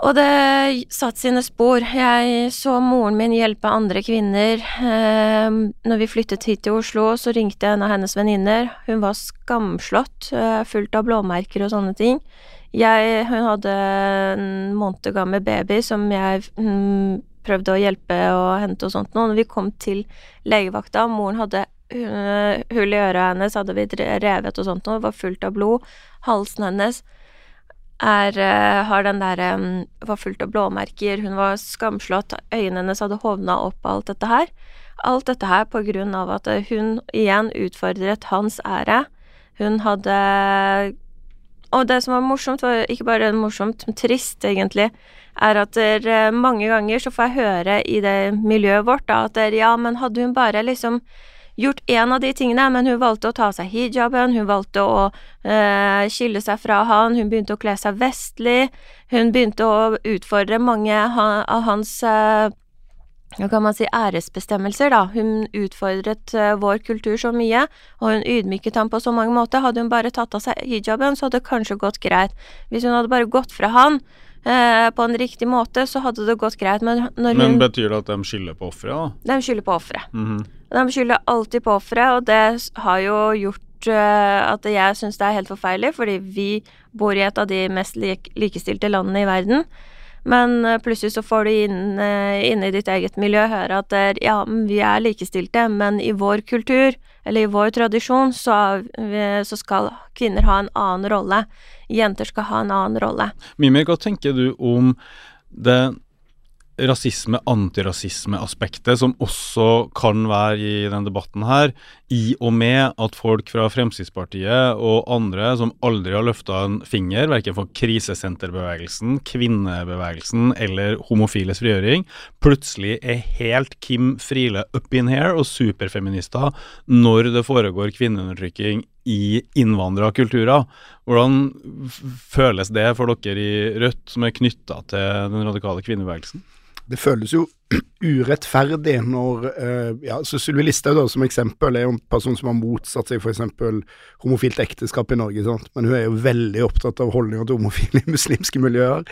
Og det satte sine spor. Jeg så moren min hjelpe andre kvinner. Eh, når vi flyttet hit til Oslo, så ringte jeg en av hennes venninner. Hun var skamslått, eh, fullt av blåmerker og sånne ting. Jeg, hun hadde en måned gammel baby som jeg mm, prøvde å hjelpe og hente og sånt. noe. når vi kom til legevakta, moren hadde uh, hull i øret hennes, hadde vi revet og sånt, noe, var fullt av blod. Halsen hennes er, eh, har den der var fullt av blåmerker, hun var skamslått, øynene hennes hadde hovna opp alt dette her. Alt dette her på grunn av at eh, hun igjen utfordret hans ære. Hun hadde Og det som var morsomt, var ikke bare morsomt, men trist, egentlig, er at der, eh, mange ganger så får jeg høre i det miljøet vårt da, at der, ja, men hadde hun bare liksom gjort én av de tingene, men hun valgte å ta av seg hijaben, hun valgte å eh, skille seg fra han, hun begynte å kle seg vestlig, hun begynte å utfordre mange av hans eh, hva kan man si, æresbestemmelser, da. Hun utfordret eh, vår kultur så mye, og hun ydmyket ham på så mange måter. Hadde hun bare tatt av seg hijaben, så hadde det kanskje gått greit. Hvis hun hadde bare gått fra han eh, på en riktig måte, så hadde det gått greit, men når Men hun betyr det at de skylder på offeret, da? De skylder på offeret. Mhm. De skylder alltid på offeret, og det har jo gjort eh, at jeg syns det er helt forferdelig, fordi vi bor i et av de mest lik likestilte landene i verden. Men eh, plutselig så får du inn, eh, inne i ditt eget miljø høre at der, ja, vi er likestilte, men i vår kultur, eller i vår tradisjon, så, så skal kvinner ha en annen rolle. Jenter skal ha en annen rolle. Mimir, hva tenker du om det rasisme-antirasisme-aspektet som også kan være i denne debatten her, i og med at folk fra Fremskrittspartiet og andre som aldri har løfta en finger, verken for krisesenterbevegelsen, kvinnebevegelsen eller homofiles frigjøring, plutselig er helt Kim Friele up in here og superfeminister når det foregår kvinneundertrykking i innvandrerkulturer. Hvordan føles det for dere i Rødt som er knytta til den radikale kvinnebevegelsen? Det føles jo urettferdig når eh, ja, så Sylvi Listhaug som eksempel er jo en person som har motsatt seg f.eks. homofilt ekteskap i Norge, sant? men hun er jo veldig opptatt av holdninger til homofile i muslimske miljøer.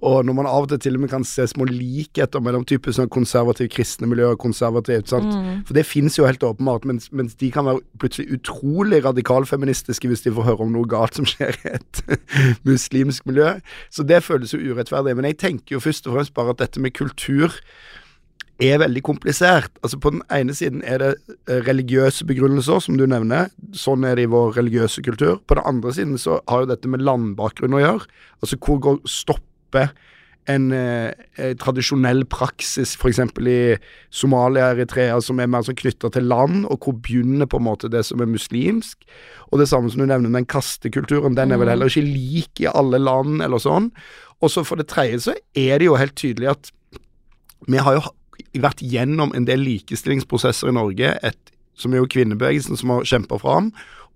Og når man av og til til og med kan se små likheter mellom typisk sånn konservative kristne miljøer og konservativt, sant? Mm. for det finnes jo helt åpenbart, mens, mens de kan være plutselig utrolig radikalfeministiske hvis de får høre om noe galt som skjer i et muslimsk miljø. Så det føles jo urettferdig. Men jeg tenker jo først og fremst bare at dette med kultur er veldig komplisert. Altså På den ene siden er det eh, religiøse begrunnelser, som du nevner. Sånn er det i vår religiøse kultur. På den andre siden så har jo dette med landbakgrunn å gjøre. Altså hvor går stopper en eh, eh, tradisjonell praksis, f.eks. i Somalia, Eritrea, som er mer sånn knytta til land, og hvor begynner på en måte det som er muslimsk. Og det samme som du nevner, den kastekulturen, den er vel Mm. heller ikke lik i alle land, eller sånn. Og så for det tredje så er det jo helt tydelig at vi har jo vært gjennom en del likestillingsprosesser i Norge, et, som er jo kvinnebevegelsen som har kjempa fram,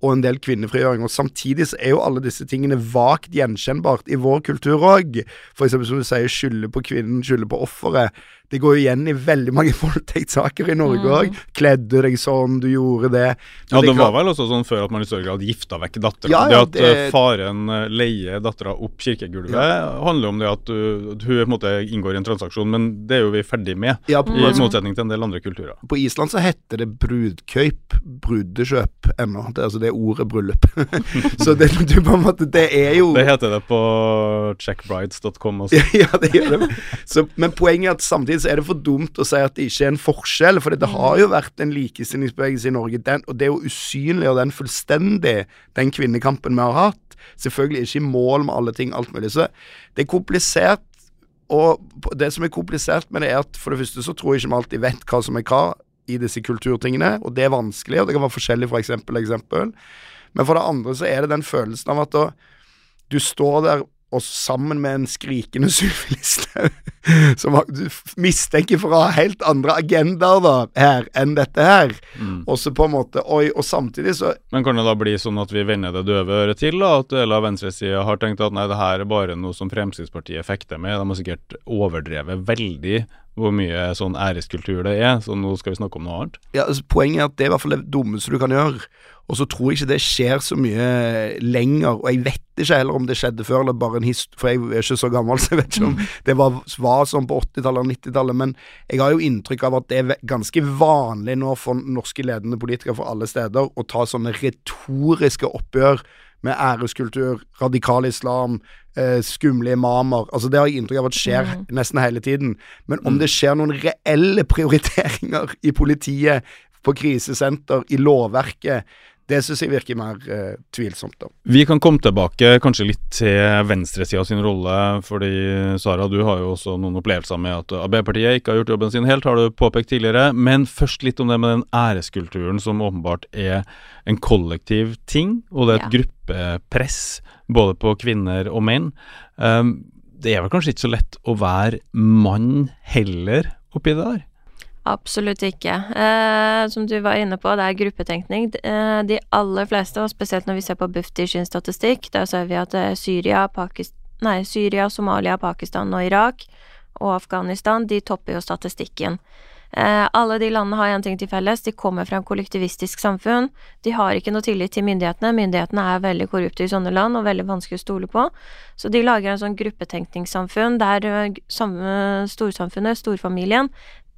og en del kvinnefrigjøring. Og Samtidig så er jo alle disse tingene vagt gjenkjennbart i vår kultur òg. Eksempel som du sier, skylde på kvinnen, skylde på offeret. Det går jo igjen i veldig mange voldtektssaker i Norge òg. Mm. Kledde deg sånn, du gjorde det. Ja, det, det var vel også sånn før at man i større grad gifta vekk dattera. Ja, ja, det at det- eh, faren eh, leier dattera opp kirkegulvet, handler om det at du, hun på en måte inngår i en transaksjon, men det er jo vi ferdig med. Ja, på- I motsetning til en del andre kulturer. På Island så heter det brudkøyp, brudekjøp ennå. Det, altså det er ordet bryllup. så det, du på en måte, det er jo Det heter det på checkbrides.com også. ja, det gjør det. Så, men poenget er at samtidig så er det for dumt å si at det ikke er en forskjell, for det har jo vært en likestillingsbevegelse i Norge, den, og det er jo usynliggjør den fullstendig, den kvinnekampen vi har hatt. Selvfølgelig ikke i mål med alle ting, alt mulig. Så det er komplisert. Og det som er komplisert med det, er at for det første så tror jeg ikke vi alltid vet hva som er hva i disse kulturtingene, og det er vanskelig, og det kan være forskjellig fra eksempel til eksempel. Men for det andre så er det den følelsen av at da, du står der og sammen med en skrikende Sylvi Listhaug, som har- du mistenker for å ha helt andre agendaer da, her enn dette her. Mm. Og så på en måte, oi, og samtidig så Men kan det da bli sånn at vi vender det døve øret til? da, At deler av venstresida har tenkt at nei, det her er bare noe som Fremskrittspartiet fekter med. De har sikkert overdrevet veldig hvor mye sånn æreskultur det er, så nå skal vi snakke om noe annet. ja, altså, Poenget er at det er i hvert fall det dummeste du kan gjøre. Og så tror jeg ikke det skjer så mye lenger, og jeg vet ikke heller om det skjedde før, eller bare en hist... For jeg er ikke så gammel, så jeg vet ikke om det var, var sånn på 80-tallet eller 90-tallet, men jeg har jo inntrykk av at det er ganske vanlig nå for norske ledende politikere fra alle steder å ta sånne retoriske oppgjør med æreskultur, radikal islam, eh, skumle imamer. Altså Det har jeg inntrykk av at skjer nesten hele tiden. Men om det skjer noen reelle prioriteringer i politiet, på krisesenter, i lovverket, det syns jeg virker mer eh, tvilsomt. da. Vi kan komme tilbake kanskje litt til venstresida sin rolle, fordi Sara, du har jo også noen opplevelser med at Arbeiderpartiet ikke har gjort jobben sin helt, har du påpekt tidligere. Men først litt om det med den æreskulturen som åpenbart er en kollektiv ting, og det er et gruppepress både på kvinner og menn. Um, det er vel kanskje ikke så lett å være mann heller oppi det der? Absolutt ikke. Eh, som du var inne på, det er gruppetenkning. Eh, de aller fleste, og spesielt når vi ser på Bufdir sin statistikk, der ser vi at eh, Syria, Pakis nei, Syria, Somalia, Pakistan og Irak og Afghanistan, de topper jo statistikken. Eh, alle de landene har én ting til felles, de kommer fra en kollektivistisk samfunn. De har ikke noe tillit til myndighetene. Myndighetene er veldig korrupte i sånne land og veldig vanskelig å stole på. Så de lager en sånn gruppetenkningssamfunn der eh, g- sam- eh, storsamfunnet, storfamilien,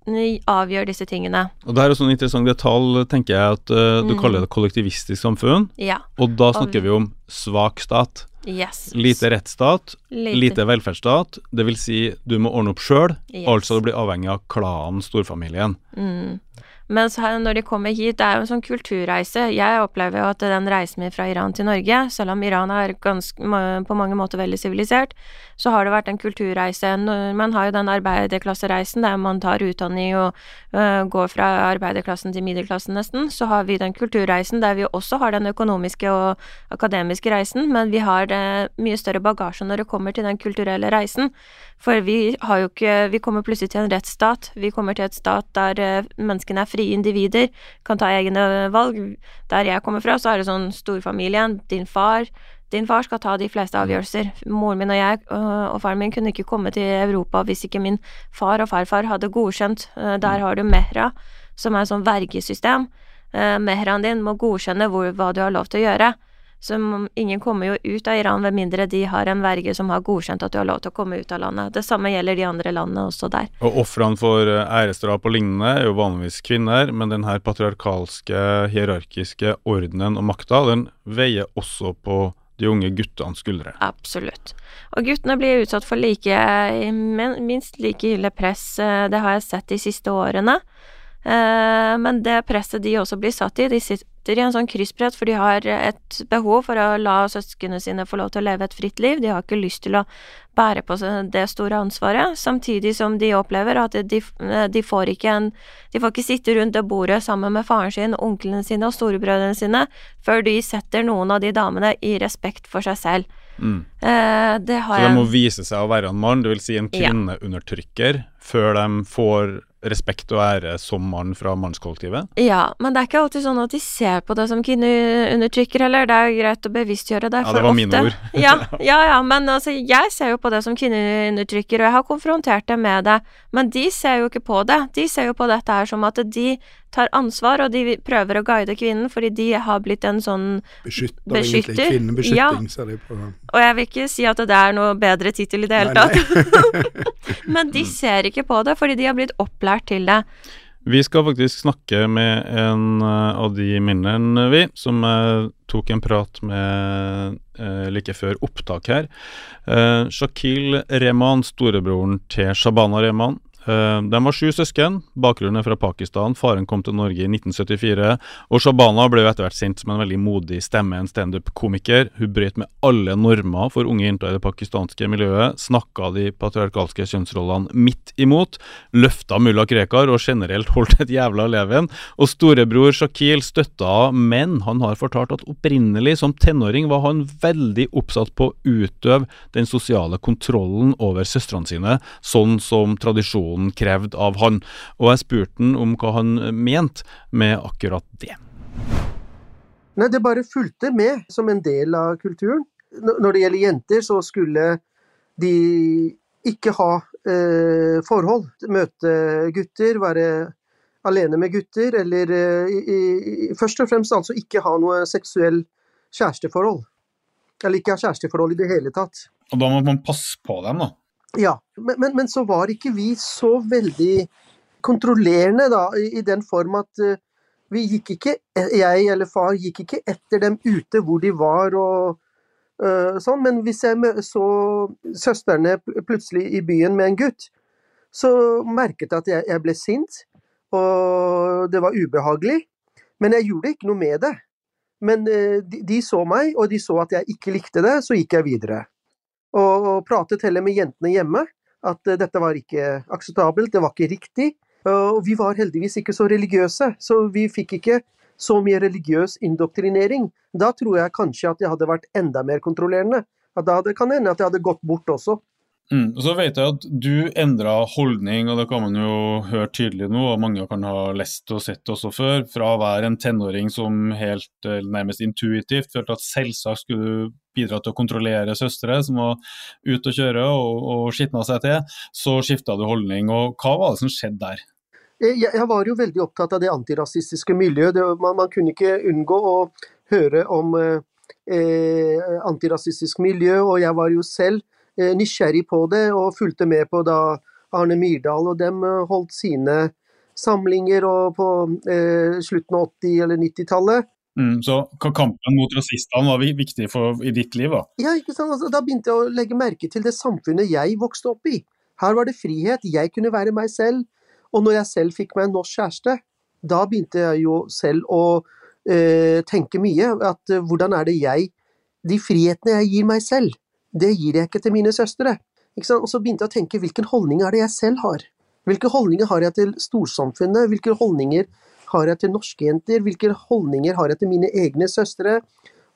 avgjør disse tingene. Og det er jo sånn interessant detalj, tenker jeg, at uh, du Mm. kaller det kollektivistisk samfunn. Ja. Og da Og- snakker vi om svak stat. Yes. Lite rettsstat, Lite- lite velferdsstat. Det vil si, du må ordne opp sjøl. Yes. Altså du blir avhengig av klanen, storfamilien. Mm. Mens her, når de kommer hit, det er jo en sånn kulturreise. Jeg opplever jo at den reisen min fra Iran til Norge, selv om Iran er ganske, på mange måter veldig sivilisert, så har det vært en kulturreise. Man har jo den arbeiderklassereisen der man tar utdanning og uh, går fra arbeiderklassen til middelklassen nesten. Så har vi den kulturreisen der vi også har den økonomiske og akademiske reisen, men vi har det mye større bagasje når det kommer til den kulturelle reisen. For vi har jo ikke Vi kommer plutselig til en rettsstat. Vi kommer til et stat der uh, menneskene er frie individer, kan ta egne valg. Der jeg kommer fra, så er det sånn storfamilien. Din far, Din far skal ta de fleste avgjørelser. Moren min og jeg og faren min kunne ikke komme til Europa hvis ikke min far og farfar hadde godkjent. Der har du Mehra, som er sånn vergesystem. Eh, Mehraen din må godkjenne hvor, hva du har lov til å gjøre. Så ingen kommer jo ut av Iran med mindre de har en verge som har godkjent at du har lov til å komme ut av landet. Det samme gjelder de andre landene også der. Og ofrene for eh, æresdrap og lignende er jo vanligvis kvinner, men den her patriarkalske, hierarkiske ordenen og makta, den veier også på de unge guttenes skuldre. Absolutt. Og guttene blir utsatt for like, minst like ille press, eh, det har jeg sett de siste årene. Eh, Men det presset de også blir satt i, de sitter i en sånn kryssbrett, for de har et behov for å la søsknene sine få lov til å leve et fritt liv. De har ikke lyst til å bære på det store ansvaret, samtidig som de opplever at de, de får ikke en De får ikke sitte rundt det bordet sammen med faren sin, onklene sine og storebrødrene sine før de setter noen av de damene i respekt for seg selv. Mm. Eh, det har Så de må vise seg å være en mann, dvs. Si en Ja. kvinneundertrykker, før de får respekt og ære som mann fra mannskollektivet. Ja, men det er ikke alltid sånn at de ser på det som kvinneundertrykker heller. Det er jo greit å bevisstgjøre det. Ja, det var ofte, mine ord. ja, ja, ja, men altså, jeg ser jo på det som kvinneundertrykker, og jeg har konfrontert dem med det. Men de ser jo ikke på det. De ser jo på dette her som at de tar ansvar, og de prøver å guide kvinnen, fordi de har blitt en sånn Beskytter, Beskytter, egentlig. Kvinnebeskytting, ja. ser de på. Og jeg vil ikke si at det er noe bedre tittel i det hele tatt. Men de ser ikke på det, fordi de har blitt opplært til det. Vi skal faktisk snakke med en eh, av de minnene, vi, som eh, tok en prat med eh, like før opptak her. Eh, Shakil Rehman, storebroren til Shabana Rehman. Eh, de var sju søsken. Bakgrunnen er fra Pakistan. Faren kom til Norge i 1974. Og Shabana ble jo etter hvert sendt som en veldig modig stemme, en standup-komiker. Hun brøt med alle normer for unge jenter i det pakistanske miljøet. Snakka de patriarkalske kjønnsrollene midt imot. Løfta mulla Krekar og generelt holdt et jævla leven. Og storebror Shakil støtta, men han har fortalt at opprinnelig som tenåring var han veldig oppsatt på å utøve den sosiale kontrollen over søstrene sine, sånn som tradisjonen krevde av han. Og jeg spurte han om hva han mente med akkurat det. Nei, det bare fulgte med som en del av kulturen. Når det gjelder jenter, så skulle de ikke ha eh, forhold. Møte gutter, være alene med gutter, eller eh, i, i, først og fremst altså ikke ha noe seksuell kjæresteforhold. Eller ikke ha kjæresteforhold i det hele tatt. Og da må man passe på dem, da. Ja, men, men, men så var ikke vi så veldig kontrollerende da, i, i den form at uh, vi gikk ikke, jeg eller far gikk ikke etter dem ute hvor de var og uh, sånn, men hvis jeg så søstrene plutselig i byen med en gutt, så merket jeg at jeg, jeg ble sint, og det var ubehagelig, men jeg gjorde ikke noe med det. Men uh, de, de så meg, og de så at jeg ikke likte det, så gikk jeg videre og, pratet heller med jentene hjemme at eh, dette var ikke akseptabelt, det var ikke riktig. Og vi var heldigvis ikke så religiøse, så vi fikk ikke så mye religiøs indoktrinering. Da tror jeg kanskje at jeg hadde vært enda mer kontrollerende. At da kan det hende at jeg hadde gått bort også. Mm. Og så vet jeg at du endra holdning, og det kan man jo høre tydelig nå, og mange kan ha lest og sett også før, fra å være en tenåring som helt eh, nærmest intuitivt følte at selvsagt skulle du bidra til å kontrollere søstre som var ute å kjøre og, og skitna seg til, så skifta du holdning. Og hva var det som skjedde der? Eh, Jeg, jeg var jo veldig opptatt av det antirasistiske miljøet. Det, man, man kunne ikke unngå å høre om eh, eh, antirasistisk miljø, og jeg var jo selv eh, nysgjerrig på det og fulgte med på da Arne Myrdal og dem eh, holdt sine samlinger på eh, slutten av 80- eller 90-tallet. Mm. Så ka- kampen mot rasistene var viktig for, i ditt liv, da? Ja, ikke sant? Altså, da begynte jeg å legge merke til det samfunnet jeg vokste opp i. Her var det frihet, jeg kunne være meg selv. Og når jeg selv fikk meg en norsk kjæreste, da begynte jeg jo selv å eh, tenke mye. At eh, hvordan er det jeg De frihetene jeg gir meg selv, det gir jeg ikke til mine søstre. Og så begynte jeg å tenke hvilken holdning er det jeg selv har? Hvilke holdninger har jeg til storsamfunnet? Hvilke holdninger har jeg til norske jenter? Hvilke holdninger har jeg til mine egne søstre?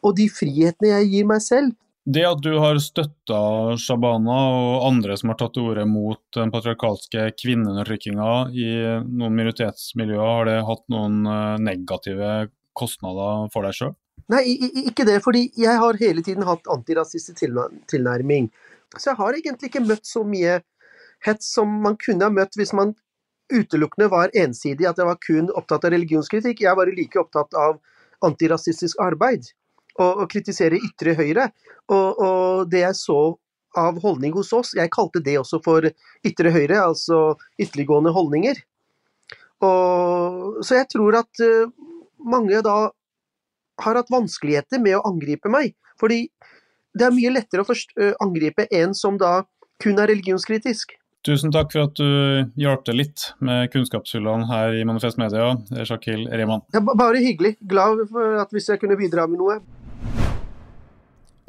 Og de frihetene jeg gir meg selv, Det at du har støtta Shabana og andre som har tatt til orde mot den patriarkalske kvinneundertrykkinga i noen minoritetsmiljøer, har det hatt noen eh, negative kostnader for deg sjøl? Nei, ikke det, fordi jeg har hele tiden hatt antirasistisk tilnærming. Så jeg har egentlig ikke møtt så mye hets som man kunne ha møtt hvis man utelukkende var ensidig, at jeg var kun opptatt av religionskritikk. Jeg var like opptatt av antirasistisk arbeid og, og kritisere ytre høyre. Og, og, det jeg så av holdning hos oss, jeg kalte det også for ytre høyre, altså ytterliggående holdninger. Og, så jeg tror at uh, mange da har hatt vanskeligheter med å angripe meg. Fordi det er mye lettere å uh, angripe en som da kun er religionskritisk. Tusen takk for at du hjalp til litt med kunnskapshullene her i Manifest Media, Shakil Rehman. Ja, bare hyggelig. Glad for at hvis jeg kunne bidra med noe.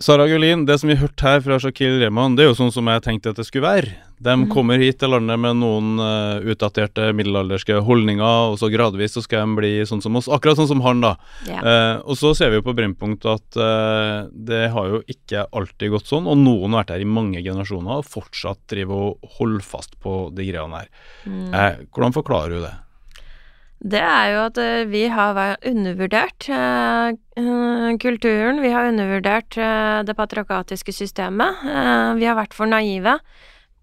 Sara Gulin, det som vi hørte her fra Shakil Rehman, det er jo sånn som jeg tenkte at det skulle være. De mm. kommer hit til landet med noen uh, utdaterte middelalderske holdninger, og så gradvis så skal de bli sånn som oss. Akkurat sånn som han, da. Ja. Uh, og så ser vi jo på Brennpunkt at uh, det har jo ikke alltid gått sånn, og noen har vært her i mange generasjoner og fortsatt driver og holder fast på de greiene her. Mm. hvordan forklarer du det? Det er jo at eh, vi har undervurdert uh, kulturen. Vi har undervurdert det patriarkatiske systemet. Vi har vært for naive.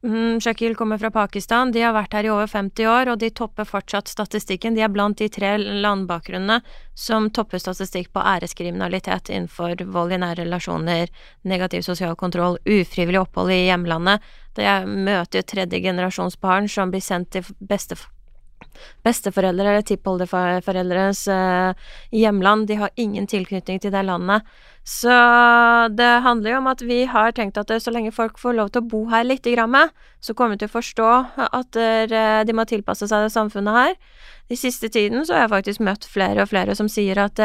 Mm, Shakil kommer fra Pakistan. De har vært her i over 50 år, og de topper fortsatt statistikken. De er blant de tre landbakgrunnene som topper statistikk på æreskriminalitet innenfor vold i nære relasjoner, negativ sosial kontroll, ufrivillig opphold i hjemlandet. Jeg møter tredje generasjons barn som blir sendt til bestefar besteforeldre eller tippoldeforeldres eh, hjemland. De har ingen tilknytning til det landet. Så det handler jo om at vi har tenkt at så lenge folk får lov til å bo her litt, så kommer vi til å forstå at eh, de må tilpasse seg det samfunnet her. De siste tiden så har jeg faktisk møtt flere og flere som sier at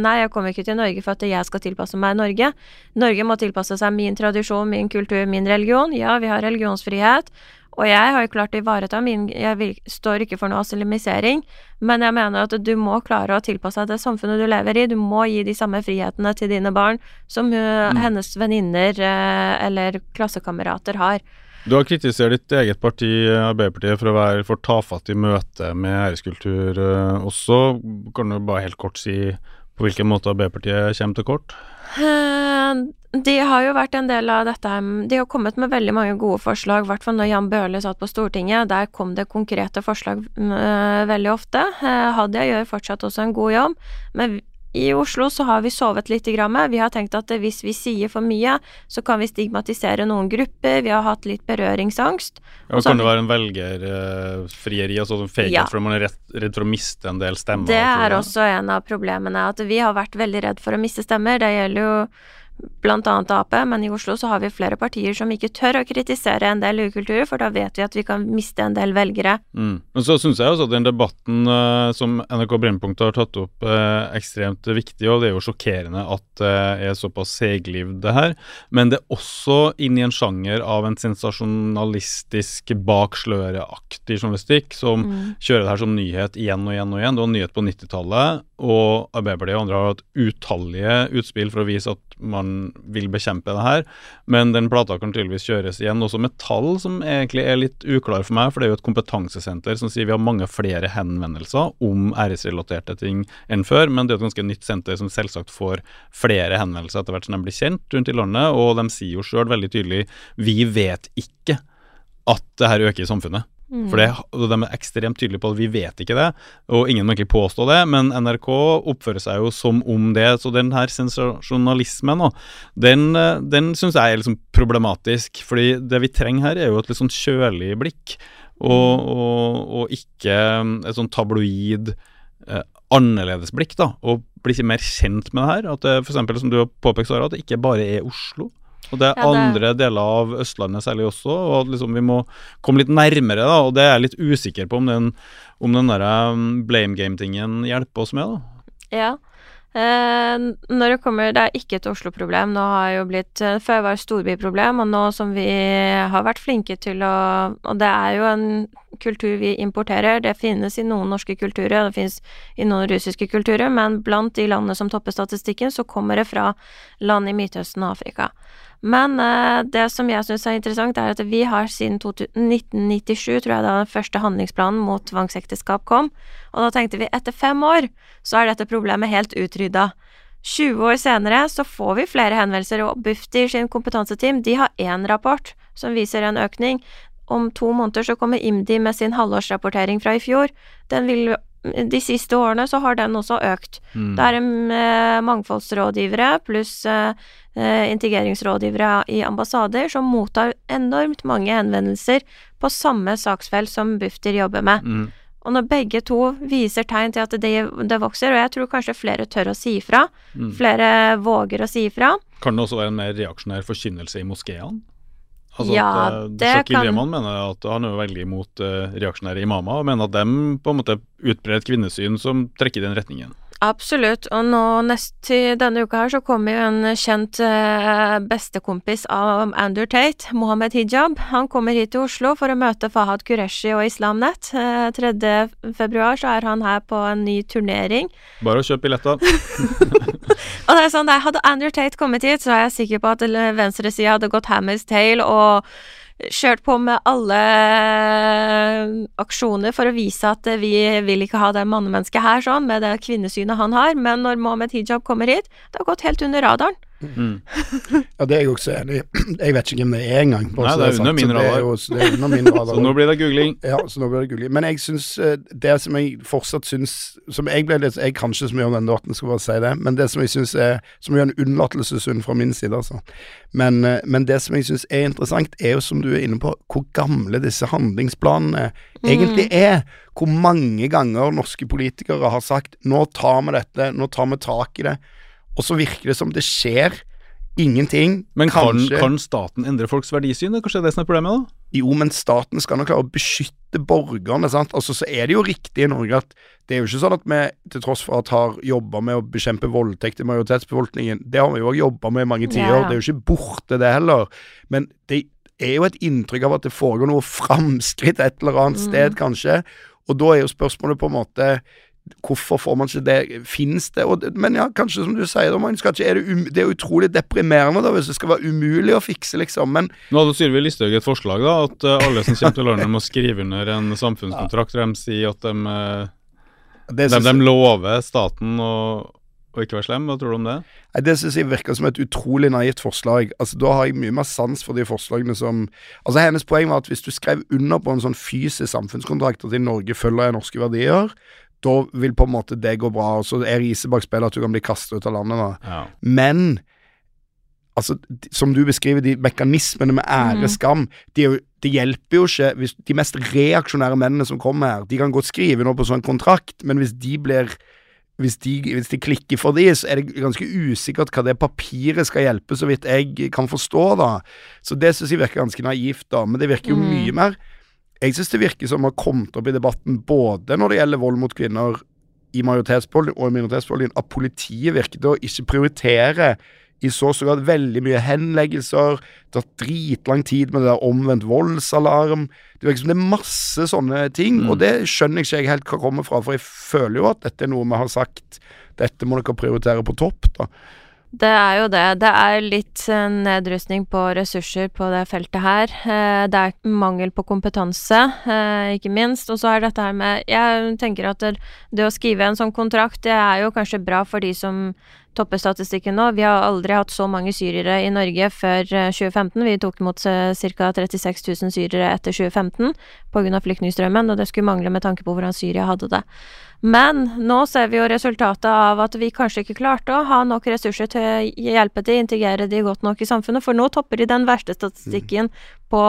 nei, jeg kommer ikke til Norge for at jeg skal tilpasse meg Norge. Norge må tilpasse seg min tradisjon, min kultur, min religion. Ja, vi har religionsfrihet, og jeg har jo klart å ivareta min Jeg står ikke for noe asylimisering, men jeg mener at du må klare å tilpasse deg det samfunnet du lever i. Du må gi de samme frihetene til dine barn som hun, mm. hennes venninner uh, eller klassekamerater har. Du har kritisert ditt eget parti, Arbeiderpartiet, for å være for tafatt i møte med æreskultur uh, også. Kan du bare helt kort si på hvilken måte Arbeiderpartiet kommer til kort? De har jo vært en del av dette De har kommet med veldig mange gode forslag, i hvert fall når Jan Bøhler satt på Stortinget. Der kom det konkrete forslag øh, veldig ofte. Uh, Hadia gjør fortsatt også en god jobb, men i Oslo så har vi sovet litt. Grann. Vi har tenkt at hvis vi sier for mye, så kan vi stigmatisere noen grupper. Vi har hatt litt berøringsangst. Ja, kan det være en velgerfrieri, uh, altså sånn feighet ja. fordi man er redd, for å miste en del stemmer? Det er også en av problemene, at vi har vært veldig redd for å miste stemmer. Det gjelder jo blant annet Ap, men i Oslo så har vi flere partier som ikke tør å kritisere en del ukultur, for da vet vi at vi kan miste en del velgere. Mm. Men så syns jeg også at den debatten uh, som NRK Brennpunkt har tatt opp, uh, ekstremt viktig, og det er jo sjokkerende at det uh, er såpass seglivd, det her. Men det er også inn i en sjanger av en sensasjonalistisk baksløreaktig journalistikk som mm. kjører det her som nyhet igjen og igjen og igjen. Det var nyhet på 90-tallet, og Arbeiderpartiet og andre har hatt utallige utspill for å vise at man vil bekjempe det her, men den plata kan tydeligvis kjøres igjen, også med tall som egentlig er litt uklar for meg, for det er jo et kompetansesenter som sier vi har mange flere henvendelser om æresrelaterte ting enn før, men det er et ganske nytt senter som selvsagt får flere henvendelser etter hvert som de blir kjent rundt i landet, og de sier jo sjøl veldig tydelig vi vet ikke at det her øker i samfunnet. Mm. For det, De er ekstremt tydelige på at vi vet ikke det, og ingen må egentlig påstå det, men NRK oppfører seg jo som om det. Så den her sensasjonalismen, den, den syns jeg er liksom problematisk. fordi det vi trenger her, er jo et litt sånn kjølig blikk, og, mm. og, og ikke et sånn tabloid eh, annerledes blikk, da, og bli ikke mer kjent med det her. At det f.eks. som du har påpekt, Sara, at det ikke bare er Oslo. Og det er ja, det... andre deler av Østlandet særlig også, og liksom vi må komme litt nærmere, da. Og det er jeg litt usikker på om den, om den der um, blame game-tingen hjelper oss med, da. Ja. Eh, når det kommer Det er ikke et Oslo-problem. Nå har jo blitt eh, Før var det storbyproblem, og nå som vi har vært flinke til å Og det er jo en kultur vi importerer. Det finnes i noen norske kulturer, det finnes i noen russiske kulturer, men blant de landene som topper statistikken, så kommer det fra land i Midtøsten og Afrika. Men uh, det som jeg syns er interessant, er at vi har siden 1997, tror jeg da den første handlingsplanen mot tvangsekteskap kom, og da tenkte vi etter fem år så er dette problemet helt utrydda. 20 år senere så får vi flere henvendelser, og Bufdir sin kompetanseteam de har én rapport som viser en økning. Om to måneder så kommer IMDi med sin halvårsrapportering fra i fjor. Den vil de siste årene så har den også økt. Mm. Det er eh, mangfoldsrådgivere pluss eh, eh, integreringsrådgivere i ambassader som mottar enormt mange henvendelser på samme saksfelt som Bufdir jobber med. Mm. Og når begge to viser tegn til at det, det vokser, og jeg tror kanskje flere tør å si ifra, Mm. flere våger å si ifra, Kan det også være en mer reaksjonær forkynnelse i moskeene? Altså Ja, at, eh, det Shakil kan- Rehman mener at han er jo veldig imot eh, reaksjonære imamer, og mener at dem på en måte utbrer et kvinnesyn som trekker i den retningen. Absolutt, og nå nest til denne uka her så kommer jo en kjent eh, bestekompis av Andrew Tate, Mohammed Hijab. Han kommer hit til Oslo for å møte Fahad Qureshi og Islamnet. Eh, 3. februar så er han her på en ny turnering. Bare å kjøpe billetter. Og det er sånn, Hadde Andrew Tate kommet hit, så er jeg sikker på at venstresida hadde gått Hammers Tale og kjørt på med alle aksjoner for å vise at vi vil ikke ha det mannemennesket her sånn, med det kvinnesynet han har. Men når Mohammed Hijab kommer hit, det har gått helt under radaren. Mm. Ja, det er jeg også enig i. Jeg vet ikke hvem det er engang. Nei, det er under min radar. så. Så nå blir det googling. Ja, så nå blir det googling. Men jeg syns eh, det som jeg fortsatt syns Som jeg ble litt Jeg kan ikke så mye om den låten, skal bare si det. Men det som jeg syns er Som er en unnlatelsessynd fra min side, altså. Men, eh, men det som jeg syns er interessant, er jo som du er inne på, hvor gamle disse handlingsplanene egentlig er. Hvor mange ganger norske politikere har sagt 'nå tar vi dette, nå tar vi tak i det', og så virker det som det skjer ingenting. Men kan, kan staten endre folks verdisyn? Det er kanskje det som er problemet, da? jo, men staten skal nok klare å beskytte borgerne. sant? Altså, Så er det jo riktig i Norge at det er jo ikke sånn at vi til tross for at har jobba med å bekjempe voldtekt i majoritetsbefolkningen, det har vi jo òg jobba med i mange tiår, ja. det er jo ikke borte det heller. Men det er jo et inntrykk av at det foregår noe framskritt et eller annet Mm. sted, kanskje. Og da er jo spørsmålet på en måte Hvorfor får man ikke det? Fins det? Og, men ja, kanskje som du sier, da, man skal ikke, er det, um, det er utrolig deprimerende da, hvis det skal være umulig å fikse, liksom. Men Nå hadde Sylvi Listhaug et forslag, da, at uh, alle som kommer til landet må skrive under en samfunnskontrakt der de sier at de, eh, de, de lover staten å, og ikke være slem. Hva tror du om det? Nei, Det syns jeg virker som et utrolig naivt forslag. Altså, Da har jeg mye mer sans for de forslagene som Altså Hennes poeng var at hvis du skrev under på en sånn fysisk samfunnskontrakt at i Norge følger jeg norske verdier, da vil på en måte det gå bra. Og så er riset bak spillet at du kan bli kastet ut av landet. da. Ja. Men altså, som du beskriver, de mekanismene med ære, Mm. skam de er jo, Det hjelper jo ikke hvis De mest reaksjonære mennene som kommer her, de kan godt skrive nå på sånn kontrakt, men hvis de blir hvis de, hvis de klikker for de, så er det ganske usikkert hva det papiret skal hjelpe, så vidt jeg kan forstå, da. Så det syns jeg virker ganske naivt, da. Men det virker jo Mm. mye mer Jeg syns det virker som har kommet opp i debatten både når det gjelder vold mot kvinner i majoritetsbefolkningen og i minoritetsbefolkningen, at politiet virker til å ikke prioritere i så stor grad veldig mye henleggelser. Det har dritlang tid med det der omvendt voldsalarm. Det virker som det er masse sånne ting, Mm. og det skjønner jeg ikke jeg helt hva kommer fra, for jeg føler jo at dette er noe vi har sagt dette må dere prioritere på topp, da. Det er jo det. Det er litt eh, nedrustning på ressurser på det feltet her. Eh, Det er mangel på kompetanse, eh, ikke minst. Og så er dette her med Jeg tenker at det, å skrive en sånn kontrakt, det er jo kanskje bra for de som topper statistikken nå. Vi har aldri hatt så mange syrere i Norge før eh, 2015. Vi tok imot ca. 36 000 syrere etter 2015 pga. flyktningstrømmen, og det skulle mangle med tanke på hvordan Syria hadde det. Men nå ser vi jo resultatet av at vi kanskje ikke klarte å ha nok ressurser til å hjelpe de, integrere de godt nok i samfunnet, for nå topper de den verste statistikken på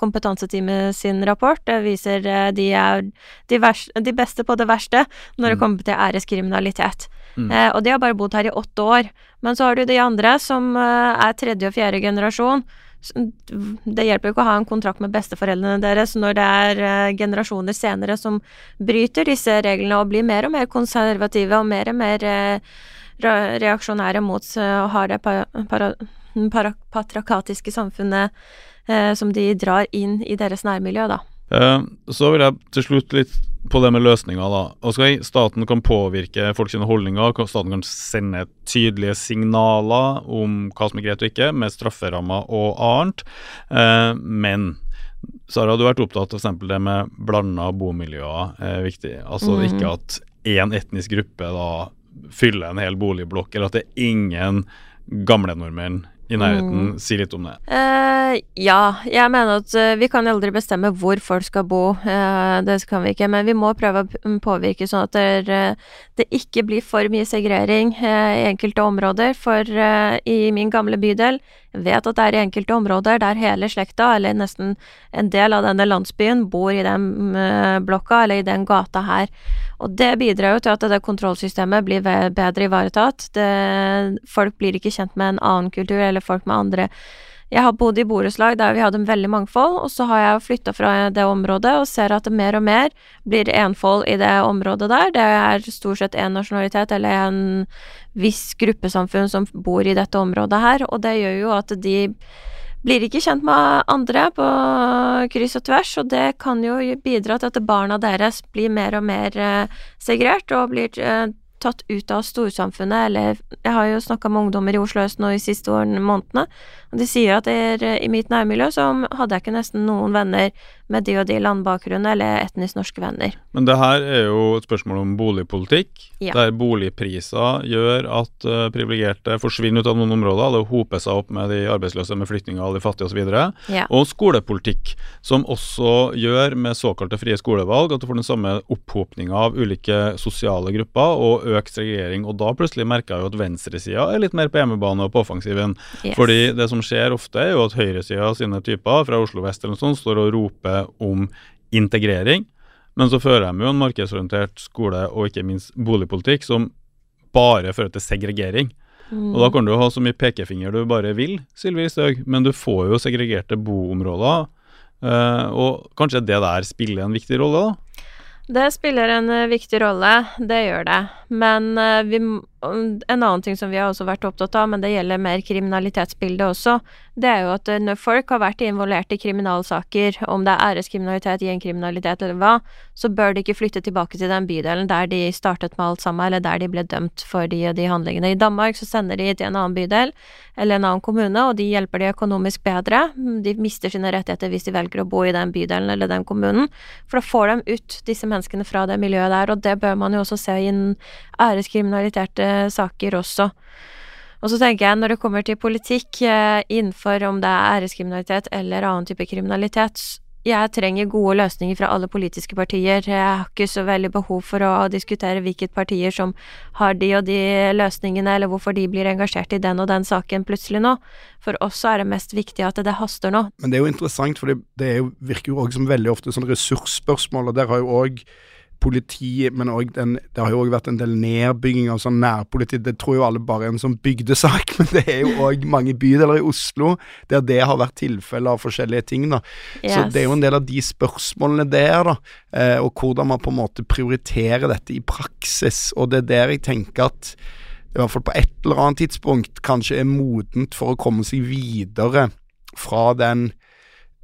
kompetanseteamet sin rapport. Det viser eh, de er de, vers, de beste på det verste når det Mm. kommer til æreskriminalitet. Mm. Eh, og de har bare bodd her i åtte år. Men så har du de andre som eh, er tredje og fjerde generasjon. Det hjelper jo ikke å ha en kontrakt med besteforeldrene deres når det er eh, generasjoner senere som bryter disse reglene og blir mer og mer konservative og mer og mer eh, reaksjonære mot eh, å ha det patriarkatiske samfunnet som de drar inn i deres nærmiljø, da. Eh, så vil jeg til slutt litt på det med løsninger, da. Ok, Staten kan påvirke folks holdninger, staten kan sende tydelige signaler om hva som er greit og ikke, med strafferammer og annet. Eh, men Sara, du har vært opptatt av f.eks. det med blanda bomiljøer er viktig. Altså mm. ikke at én etnisk gruppe da fyller en hel boligblokk, eller at det er ingen gamle nordmenn i nærheten. Mm. Si litt om det. Uh, ja, jeg mener at eh, vi kan aldri bestemme hvor folk skal bo. Uh, det kan vi ikke. Men vi må prøve å påvirke sånn at det, det ikke blir for mye segregering uh, i enkelte områder. For i min gamle bydel jeg vet at det er i enkelte områder der hele slekta, eller nesten en del av denne landsbyen, bor i den blokka eller i den gata her. Og det bidrar jo til at det kontrollsystemet blir bedre ivaretatt. Det, folk blir ikke kjent med en annen kultur eller folk med andre Jeg har bodd i borettslag der vi hadde veldig mangfold, og så har jeg flytta fra det området og ser at det mer og mer blir enfold i det området der. Det er stort sett én nasjonalitet eller en viss gruppesamfunn som bor i dette området her, og det gjør jo at de blir ikke kjent med andre på kryss og tvers, og det kan jo bidra til at barna deres blir mer og mer segrert segregert og blir eh, tatt ut av storsamfunnet, eller Jeg har jo snakka med ungdommer i Oslo øst nå i siste årene, månedene, og de sier at er, i mitt nærmiljø så hadde jeg ikke nesten noen venner med de og de landbakgrunn eller etnisk norske venner. Men det her er jo et spørsmål om boligpolitikk, Ja. der boligpriser gjør at uh, privilegerte forsvinner ut av noen områder. Det hoper seg opp med de arbeidsløse, med flyktninger, alle de fattige osv. Ja. Og skolepolitikk, som også gjør med såkalte frie skolevalg at du får den samme opphopninga av ulike sosiale grupper og økt segregering. Og da plutselig merka jo at venstresida er litt mer på hjemmebane og på offensiven. Yes. Fordi det som skjer ofte, er jo at høyresida sine typer fra Oslo vest eller noe sånt står og roper om integrering. Men så fører de jo en markedsorientert skole og ikke minst boligpolitikk som bare fører til segregering. Mm. Og da kan du ha så mye pekefinger du bare vil, Sylvi Listhaug, men du får jo segregerte boområder. eh, og kanskje det der spiller en viktig rolle, da? Det spiller en eh, viktig rolle, det gjør det. Men eh, vi, en annen ting som vi har også vært opptatt av, men det gjelder mer kriminalitetsbildet også, det er jo at eh, når folk har vært involvert i kriminalsaker, om det er æreskriminalitet, gjengkriminalitet eller hva, så bør de ikke flytte tilbake til den bydelen der de startet med alt sammen, eller der de ble dømt for de og de handlingene. I Danmark så sender de til en annen bydel eller en annen kommune, og de hjelper de økonomisk bedre. De mister sine rettigheter hvis de velger å bo i den bydelen eller den kommunen, for da får de ut disse menneskene fra det miljøet der, og det bør man jo også se i en æreskriminaliterte saker også. Og så tenker jeg, når det kommer til politikk eh, innenfor om det er æreskriminalitet eller annen type kriminalitet, jeg trenger gode løsninger fra alle politiske partier. Jeg har ikke så veldig behov for å diskutere hvilket partier som har de og de løsningene, eller hvorfor de blir engasjert i den og den saken plutselig nå. For oss er det mest viktig at det haster nå. Men det er jo interessant, for det, jo, virker jo også som veldig ofte sånn ressursspørsmål, og der har jo òg politiet, men den, det har jo òg vært en del nedbygging av sånn nærpoliti. Det tror jo alle bare er en sånn bygdesak, men det er jo òg mange bydeler i Oslo der det har vært tilfeller av forskjellige ting. da. Så det er jo en del av de spørsmålene der, da, eh, og hvordan man på en måte prioriterer dette i praksis. Og det er der jeg tenker at i hvert fall på et eller annet tidspunkt kanskje er modent for å komme seg videre fra den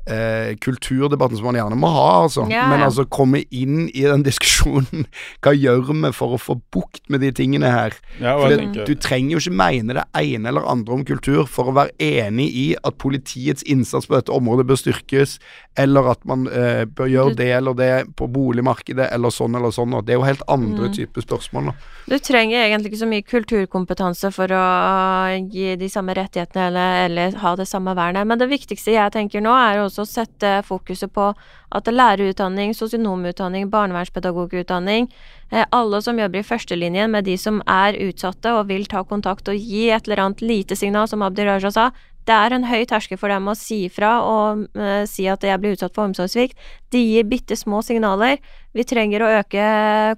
eh, kulturdebatten som man gjerne må ha, altså. Ja, Men altså komme inn i den diskusjonen. Hva gjør vi for å få bukt med de tingene her? Ja, For det, du trenger jo ikke mene det ene eller andre om kultur for å være enig i at politiets innsats på dette området bør styrkes, eller at man eh, bør gjøre Du- det eller det på boligmarkedet, eller sånn eller sånn. og Det er jo helt andre Mm. typer spørsmål. da. Du trenger egentlig ikke så mye kulturkompetanse for å gi de samme rettighetene eller, eller ha det samme vernet, men det viktigste jeg tenker nå, er jo også å sette fokuset på at lærerutdanning, sosionomutdanning, barnevernspedagogutdanning, eh, alle som jobber i førstelinjen med de som er utsatte og vil ta kontakt og gi et eller annet lite signal, som Abdi Raja sa, det er en høy terskel for dem å si fra og eh, si at jeg blir utsatt for omsorgssvikt. De gir bitte små signaler. Vi trenger å øke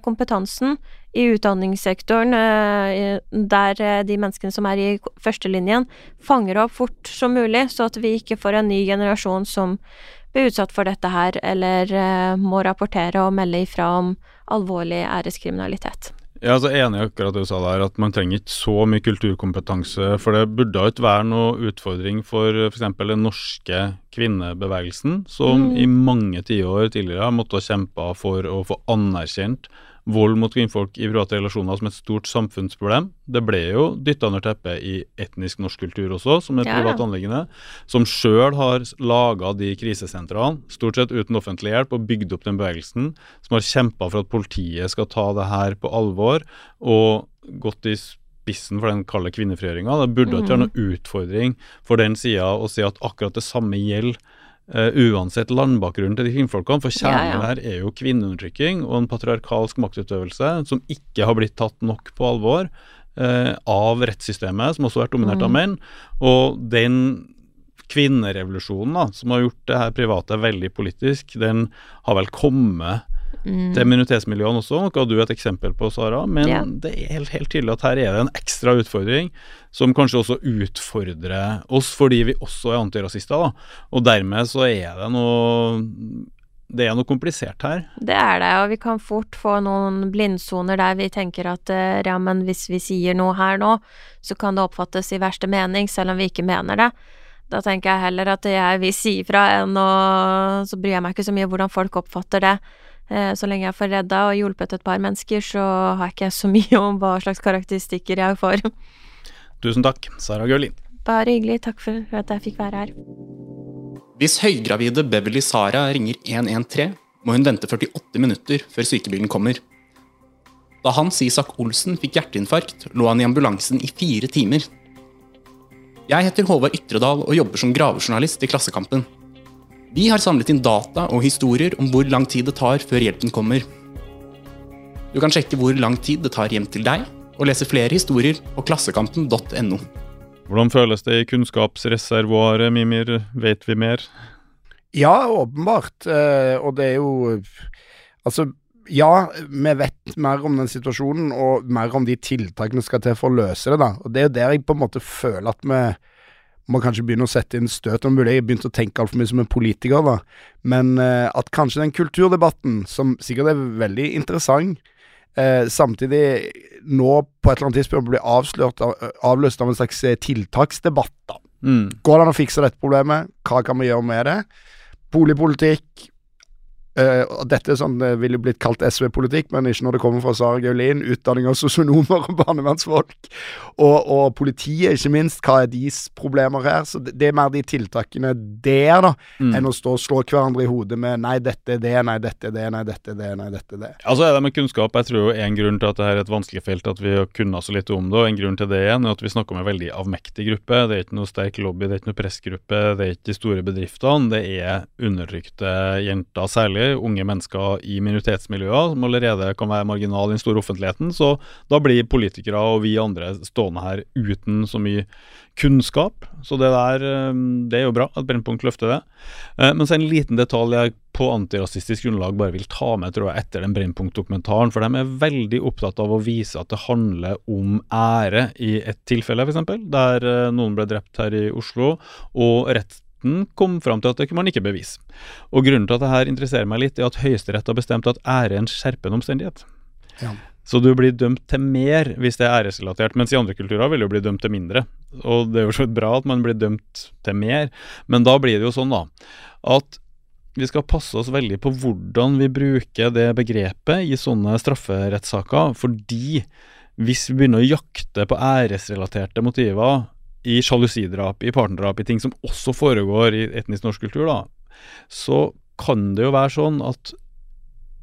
kompetansen i utdanningssektoren, eh, der eh, de menneskene som er i førstelinjen, fanger opp fort som mulig, så at vi ikke får en ny generasjon som blir utsatt for dette her, eller eh, må rapportere og melde ifra om alvorlig æreskriminalitet. Jeg er så enig i akkurat det du sa der, at man trenger ikke så mye kulturkompetanse. For det burde ikke være noe utfordring for f.eks. den norske kvinnebevegelsen, som Mm. i mange tiår tidligere har måttet kjempe for å få anerkjent vold mot kvinnfolk i private relasjoner som et stort samfunnsproblem. Det ble jo dytta under teppet i etnisk norsk kultur også, som et Ja, privat anliggende. Som sjøl har laga de krisesentrene, stort sett uten offentlig hjelp, og bygd opp den bevegelsen. Som har kjempa for at politiet skal ta det her på alvor, og gått i spissen for den kalde kvinnefrigjøringa. Det burde ikke være noen utfordring for den sida å si at akkurat det samme gjelder eh, uansett landbakgrunnen til de kvinnfolkene. For Ja, kjernen ja. her er jo kvinneundertrykking og en patriarkalsk maktutøvelse som ikke har blitt tatt nok på alvor uh, av rettssystemet, som også har vært dominert av Mm. menn. Og den kvinnerevolusjonen da, som har gjort det her private veldig politisk, den har vel kommet Mm. til minoritetsmiljøene også, noe du er et eksempel på, Sara. Men Ja. det er helt, helt tydelig at her er det en ekstra utfordring, som kanskje også utfordrer oss fordi vi også er antirasister. da. Og dermed så er det noe Det er noe komplisert her. Det er det, og vi kan fort få noen blindsoner der vi tenker at eh, ja, men hvis vi sier noe her nå, så kan det oppfattes i verste mening, selv om vi ikke mener det. Da tenker jeg heller at jeg vil si ifra enn å Så bryr jeg meg ikke så mye hvordan folk oppfatter det. Eh, Så lenge jeg får redda og hjulpet et par mennesker, så har jeg ikke så mye om hva slags karakteristikker jeg får. Tusen takk, Sara Gulli. Bare hyggelig. Takk for at jeg fikk være her. Hvis høygravide Beverly Sara ringer 113, må hun vente 48 minutter før sykebilen kommer. Da Hans Isak Olsen fikk hjerteinfarkt, lå han i ambulansen i fire timer. Jeg heter Håvard Ytredal og jobber som gravejournalist i Klassekampen. Vi har samlet inn data og historier om hvor lang tid det tar før hjelpen kommer. Du kan sjekke hvor lang tid det tar hjem til deg, og lese flere historier på klassekampen.no. Hvordan føles det i kunnskapsreservoaret, Mimir? Vet vi mer? Ja, åpenbart. Eh, og det er jo Altså, ja, vi vet mer om den situasjonen, og mer om de tiltakene som skal til for å løse det, da. Og det er jo der jeg på en måte føler at vi må kanskje begynne å sette inn støt om mulig. Jeg begynt å tenke altfor mye som en politiker, da. Men eh, at kanskje den kulturdebatten, som sikkert er veldig interessant, eh, samtidig nå på et eller annet tidspunkt blir avslørt, av, avløst av en slags eh, tiltaksdebatt, da. Mm. Går det an å fikse dette problemet? Hva kan vi gjøre med det? Boligpolitikk. Og dette sånn, det ville blitt kalt SV-politikk, men ikke når det kommer fra Sara Gaulin. Utdanning av sosionomer og barnevernsfolk. Og, og politiet, ikke minst. Hva er deres problemer her? Så det, det er mer de tiltakene der, da, Mm. enn å stå og slå hverandre i hodet med 'nei, dette er det', 'nei, dette er det', 'nei, dette er det', 'nei, dette er det'. Altså er det med kunnskap. Jeg tror jo en grunn til at det her er et vanskelig felt, at vi har kunnet så lite om det, og en grunn til det igjen er at vi snakker om en veldig avmektig gruppe. Det er ikke noe sterk lobby, det er ikke noe pressgruppe, det er ikke de store bedriftene. Det er undertrykte jenter, særlig unge mennesker i minoritetsmiljøer, som allerede kan være marginal i den store offentligheten. Så da blir politikere og vi andre stående her uten så mye kunnskap. Så det der, eh, det er jo bra at Brennpunkt løfter det. Eh, Men så en liten detalj jeg på antirasistisk grunnlag bare vil ta med tror jeg, etter den Brennpunkt-dokumentaren. For de er veldig opptatt av å vise at det handler om ære i et tilfelle, f.eks. Der eh, noen ble drept her i Oslo, og retten kom fram til at det kunne man ikke bevise. Og Grunnen til at det her interesserer meg litt, er at Høyesterett har bestemt at ære er en skjerpende omstendighet. Ja. Så du blir dømt til mer hvis det er æresrelatert, mens i andre kulturer vil du bli dømt til mindre. Og det er jo så bra at man blir dømt til mer, men da blir det jo sånn, da, at vi skal passe oss veldig på hvordan vi bruker det begrepet i sånne strafferettssaker, fordi hvis vi begynner å jakte på æresrelaterte motiver i sjalusidrap, i partnerdrap, i ting som også foregår i etnisk norsk kultur, da, så kan det jo være sånn at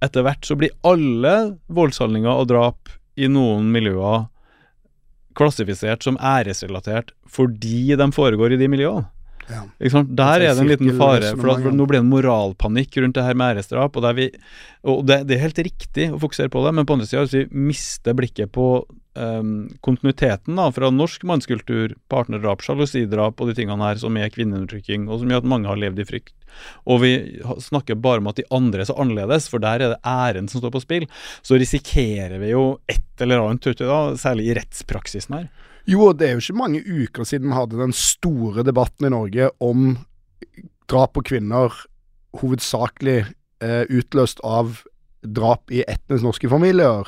etter hvert så blir alle voldshandlinger og drap i noen miljøer klassifisert som æresrelatert fordi de foregår i de miljøene. Ja. Der er det en liten fare, for, at, for nå blir det en moralpanikk rundt det her med æresdrap. Og, vi, og det, det er helt riktig å fokusere på det, men på andre sida, hvis vi mister blikket på ehm, kontinuiteten da, fra norsk mannskultur, partnerdrap, sjalusidrap og de tingene her som er kvinneundertrykking, og som gjør at mange har levd i frykt, og vi snakker bare om at de andre er så annerledes, for der er det æren som står på spill, så risikerer vi jo et eller annet, da, særlig i rettspraksisen her. Jo, og det er jo ikke mange uker siden vi hadde den store debatten i Norge om drap på kvinner, hovedsakelig eh, utløst av drap i etnisk norske familier.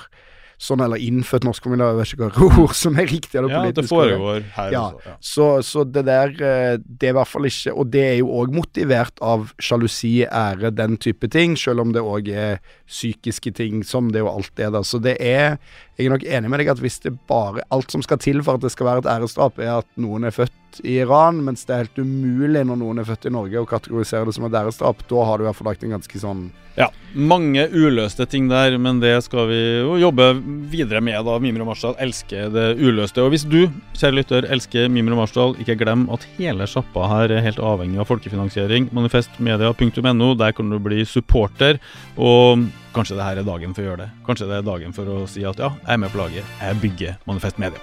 Sånn, eller innfødt norsk familie, jeg vet ikke hva ord som er riktig. eller Ja, det foregår her ja, også, ja. Så, så det der, eh, det er i hvert fall ikke Og det er jo òg motivert av sjalusi, ære, den type ting, selv om det òg er psykiske ting, som det jo alt er, da. Så det er Jeg er nok enig med deg at hvis det bare Alt som skal til for at det skal være et æresdrap, er at noen er født i Iran, mens det er helt umulig når noen er født i Norge å kategorisere det som et æresdrap, da har du i hvert fall lagt en ganske sånn Ja, mange uløste ting der, men det skal vi jo jobbe videre med. da. Mimre Marsdal elsker det uløste. Og hvis du, kjære lytter, elsker Mimre Marsdal, ikke glem at hele sjappa her er helt avhengig av folkefinansiering. Manifestmedia.no, der kan du bli supporter. Og kanskje det her er dagen for å gjøre det. Kanskje det er dagen for å si at ja, jeg er med på laget. Jeg bygger Manifest Media.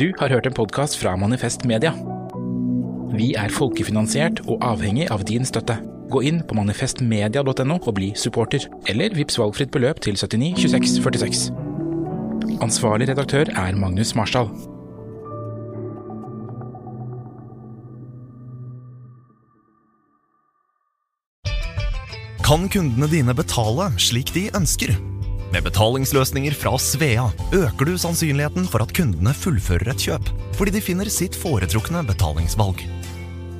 Du har hørt en podkast fra Manifest Media. Vi er folkefinansiert og avhengig av din støtte. Gå inn på manifestmedia.no og bli supporter, eller vips valgfritt beløp til 79 26 46. Ansvarlig redaktør er Magnus Marshall. Kan kundene dine betale slik de ønsker? Med betalingsløsninger fra Svea øker du sannsynligheten for at kundene fullfører et kjøp, fordi de finner sitt foretrukne betalingsvalg.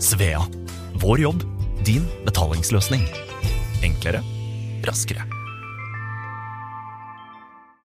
Svea vår jobb, din betalingsløsning. Enklere, raskere.